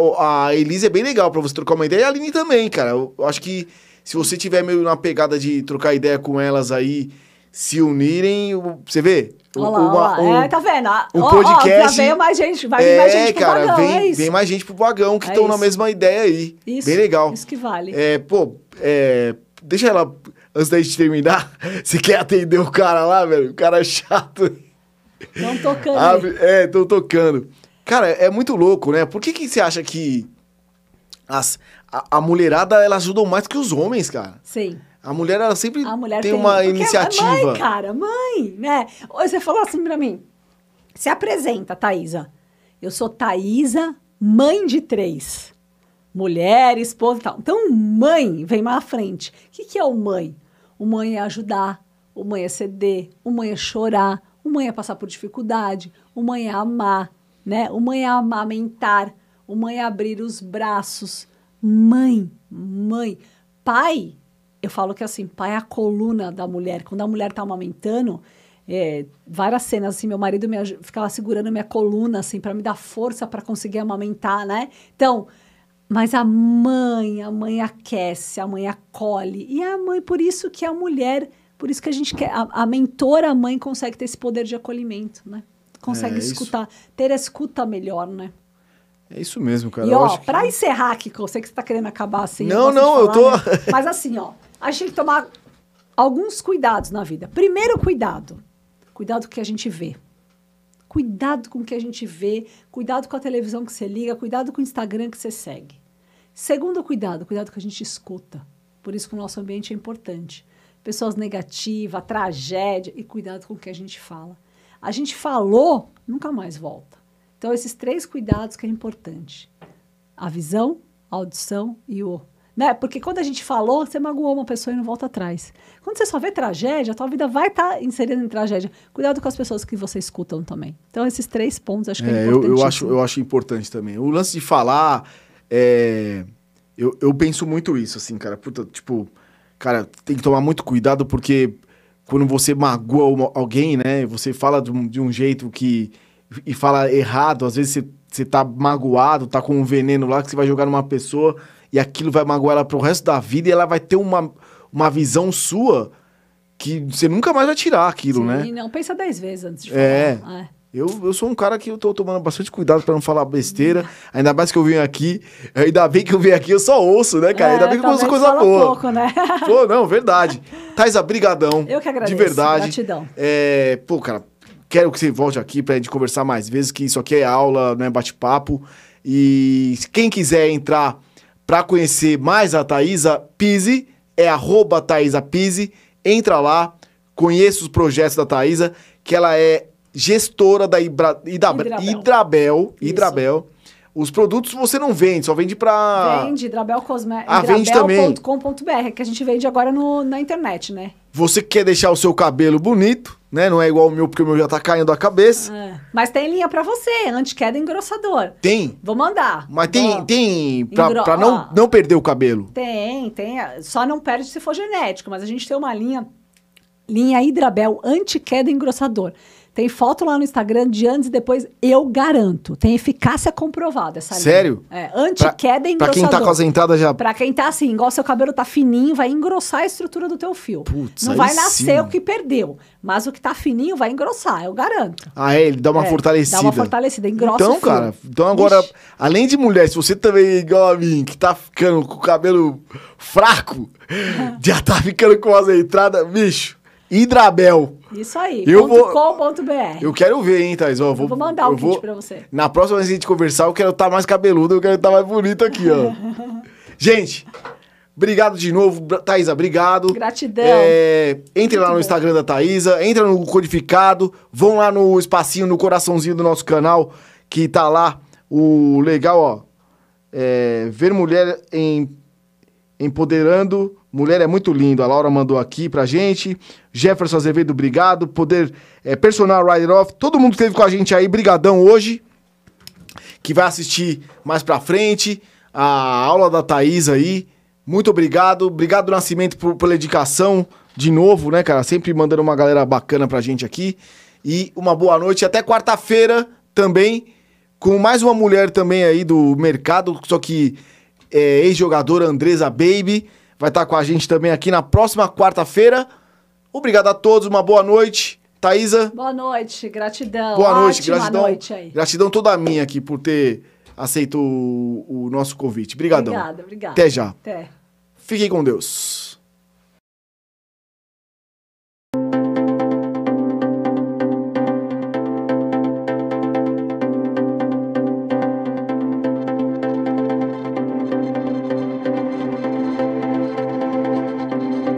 A Elise é bem legal pra você trocar uma ideia. E a Aline também, cara. Eu acho que se você tiver meio na pegada de trocar ideia com elas aí, se unirem, você vê? Olha lá, uma, olha lá. Um, é, tá vendo? Um ó, podcast. Ó, já veio mais gente, vai é, mais gente pro cara, vagão, vem, é vem mais gente pro vagão que estão é na mesma ideia aí. Isso, Bem legal. Isso que vale. É, pô, é, deixa ela, antes da gente terminar, você quer atender o cara lá, velho? O cara é chato. Estão tocando. Abre, é, estão tocando. Cara, é muito louco, né? Por que, que você acha que as, a, a mulherada, elas ajudam mais que os homens, cara? Sim. A mulher, ela sempre mulher tem, tem, uma Porque iniciativa. Mãe, cara, mãe, né? Você falou assim pra mim, se apresenta, Thaisa. Eu sou Thaisa, mãe de três. Mulher, esposa e tal. Então, mãe vem mais à frente. O que, que é o mãe? O mãe é ajudar, o mãe é ceder, o mãe é chorar, o mãe é passar por dificuldade, o mãe é amar, né? O mãe amamentar, o mãe abrir os braços. Mãe, mãe. Pai eu falo que assim, pai é a coluna da mulher. Quando a mulher tá amamentando, é, várias cenas assim, meu marido me ficava segurando minha coluna assim para me dar força para conseguir amamentar, né? Então, mas a mãe, a mãe aquece, a mãe acolhe. E a mãe, por isso que a mulher, por isso que a gente quer, a, a mentora, a mãe consegue ter esse poder de acolhimento, né? Consegue é, escutar, isso. ter a escuta melhor, né? É isso mesmo, cara. E ó, pra que... encerrar aqui, que eu sei que você tá querendo acabar assim. Não, não, eu tô. Né? Mas assim, ó, a gente tem que tomar alguns cuidados na vida. Primeiro cuidado, cuidado com o que a gente vê. Cuidado com o que a gente vê, cuidado com a televisão que você liga, cuidado com o Instagram que você segue. Segundo cuidado, cuidado com a gente escuta. Por isso que o nosso ambiente é importante. Pessoas negativas, tragédia e cuidado com o que a gente fala. A gente falou, nunca mais volta. Então, esses três cuidados que é importante. A visão, a audição e o né? Porque quando a gente falou, você magoou uma pessoa e não volta atrás. Quando você só vê tragédia, a tua vida vai estar tá inserida em tragédia. Cuidado com as pessoas que você escutam também. Então, esses três pontos acho que é, é importante. Eu, eu, acho, eu acho importante também. O lance de falar, é... eu, eu penso muito isso, assim, cara. Puta, tipo, cara, tem que tomar muito cuidado porque quando você magoa uma, alguém, né? Você fala de um, de um jeito que... E fala errado, às vezes você, você tá magoado, tá com um veneno lá que você vai jogar numa pessoa e aquilo vai magoar ela pro resto da vida e ela vai ter uma, uma visão sua que você nunca mais vai tirar aquilo, Sim, né? não, pensa dez vezes antes de é. falar. É. Eu, eu sou um cara que eu tô tomando bastante cuidado para não falar besteira. Ainda mais que eu vim aqui. Ainda bem que eu vim aqui, eu só ouço, né, cara? É, ainda bem que eu ouço coisa boa. Pouco, né? Pô, não, verdade. Thaisa, brigadão. Eu que agradeço. De verdade. Gratidão. É, pô, cara, quero que você volte aqui pra gente conversar mais vezes, que isso aqui é aula, não é bate-papo. E quem quiser entrar para conhecer mais a Thaisa Pise, é arroba Thaisa Pise. Entra lá, conheça os projetos da Thaisa, que ela é gestora da Ibra, Idabra, Hidrabel. Hidrabel, Hidrabel. Os produtos você não vende, só vende para Vende, Hidrabel Cosméticos. Ah, vende também. .com.br, que a gente vende agora no, na internet, né? Você quer deixar o seu cabelo bonito, né? Não é igual o meu, porque o meu já tá caindo a cabeça. É. Mas tem linha para você, anti-queda engrossador. Tem? Vou mandar. Mas tem, tem pra, Engro... pra não, não perder o cabelo? Tem, tem. Só não perde se for genético, mas a gente tem uma linha, linha Hidrabel anti-queda engrossador. Tem foto lá no Instagram de antes e depois, eu garanto. Tem eficácia comprovada essa Sério? linha. É, anti-queda engrossador. Pra quem tá com as entradas já... Pra quem tá assim, igual seu cabelo tá fininho, vai engrossar a estrutura do teu fio. Putz, Não vai nascer sim. o que perdeu, mas o que tá fininho vai engrossar, eu garanto. Ah, é? Ele dá uma é, fortalecida. Dá uma fortalecida, engrossa Então, cara, então agora, Ixi. além de mulher, se você também é igual a mim, que tá ficando com o cabelo fraco, já tá ficando com as entradas, bicho, Hidrabel. Isso aí, Eu vou- .com.br. Eu quero ver, hein, Thaís? Ó, Eu vou mandar o kit vou- pra você. Na próxima vez que a gente conversar, eu quero estar mais cabeludo, eu quero estar mais bonito aqui, ó. gente, obrigado de novo. Thaisa, obrigado. Gratidão. É, entre lá no. Instagram da Thaisa, entra no Codificado, vão lá no espacinho, no coraçãozinho do nosso canal, que tá lá o legal, ó. É, ver mulher em, empoderando. Mulher é muito lindo. A Laura mandou aqui pra gente. Jefferson Azevedo, obrigado. Poder é, personal rider off. Todo mundo que esteve com a gente aí, brigadão hoje. Que vai assistir mais pra frente. A aula da Thaís aí. Muito obrigado. Obrigado, Nascimento, por, pela dedicação. De novo, né, cara? Sempre mandando uma galera bacana pra gente aqui. E uma boa noite. Até quarta-feira também. Com mais uma mulher também aí do mercado. Só que é, ex-jogadora Andresa Baby. Vai estar com a gente também aqui na próxima quarta-feira. Obrigado a todos, uma boa noite. Thaisa, Boa noite, gratidão. boa noite, Ótima gratidão. noite aí. Gratidão toda minha aqui por ter aceito o, o nosso convite. Obrigadão. Obrigada, obrigada. Até já. Até. Fiquem com Deus.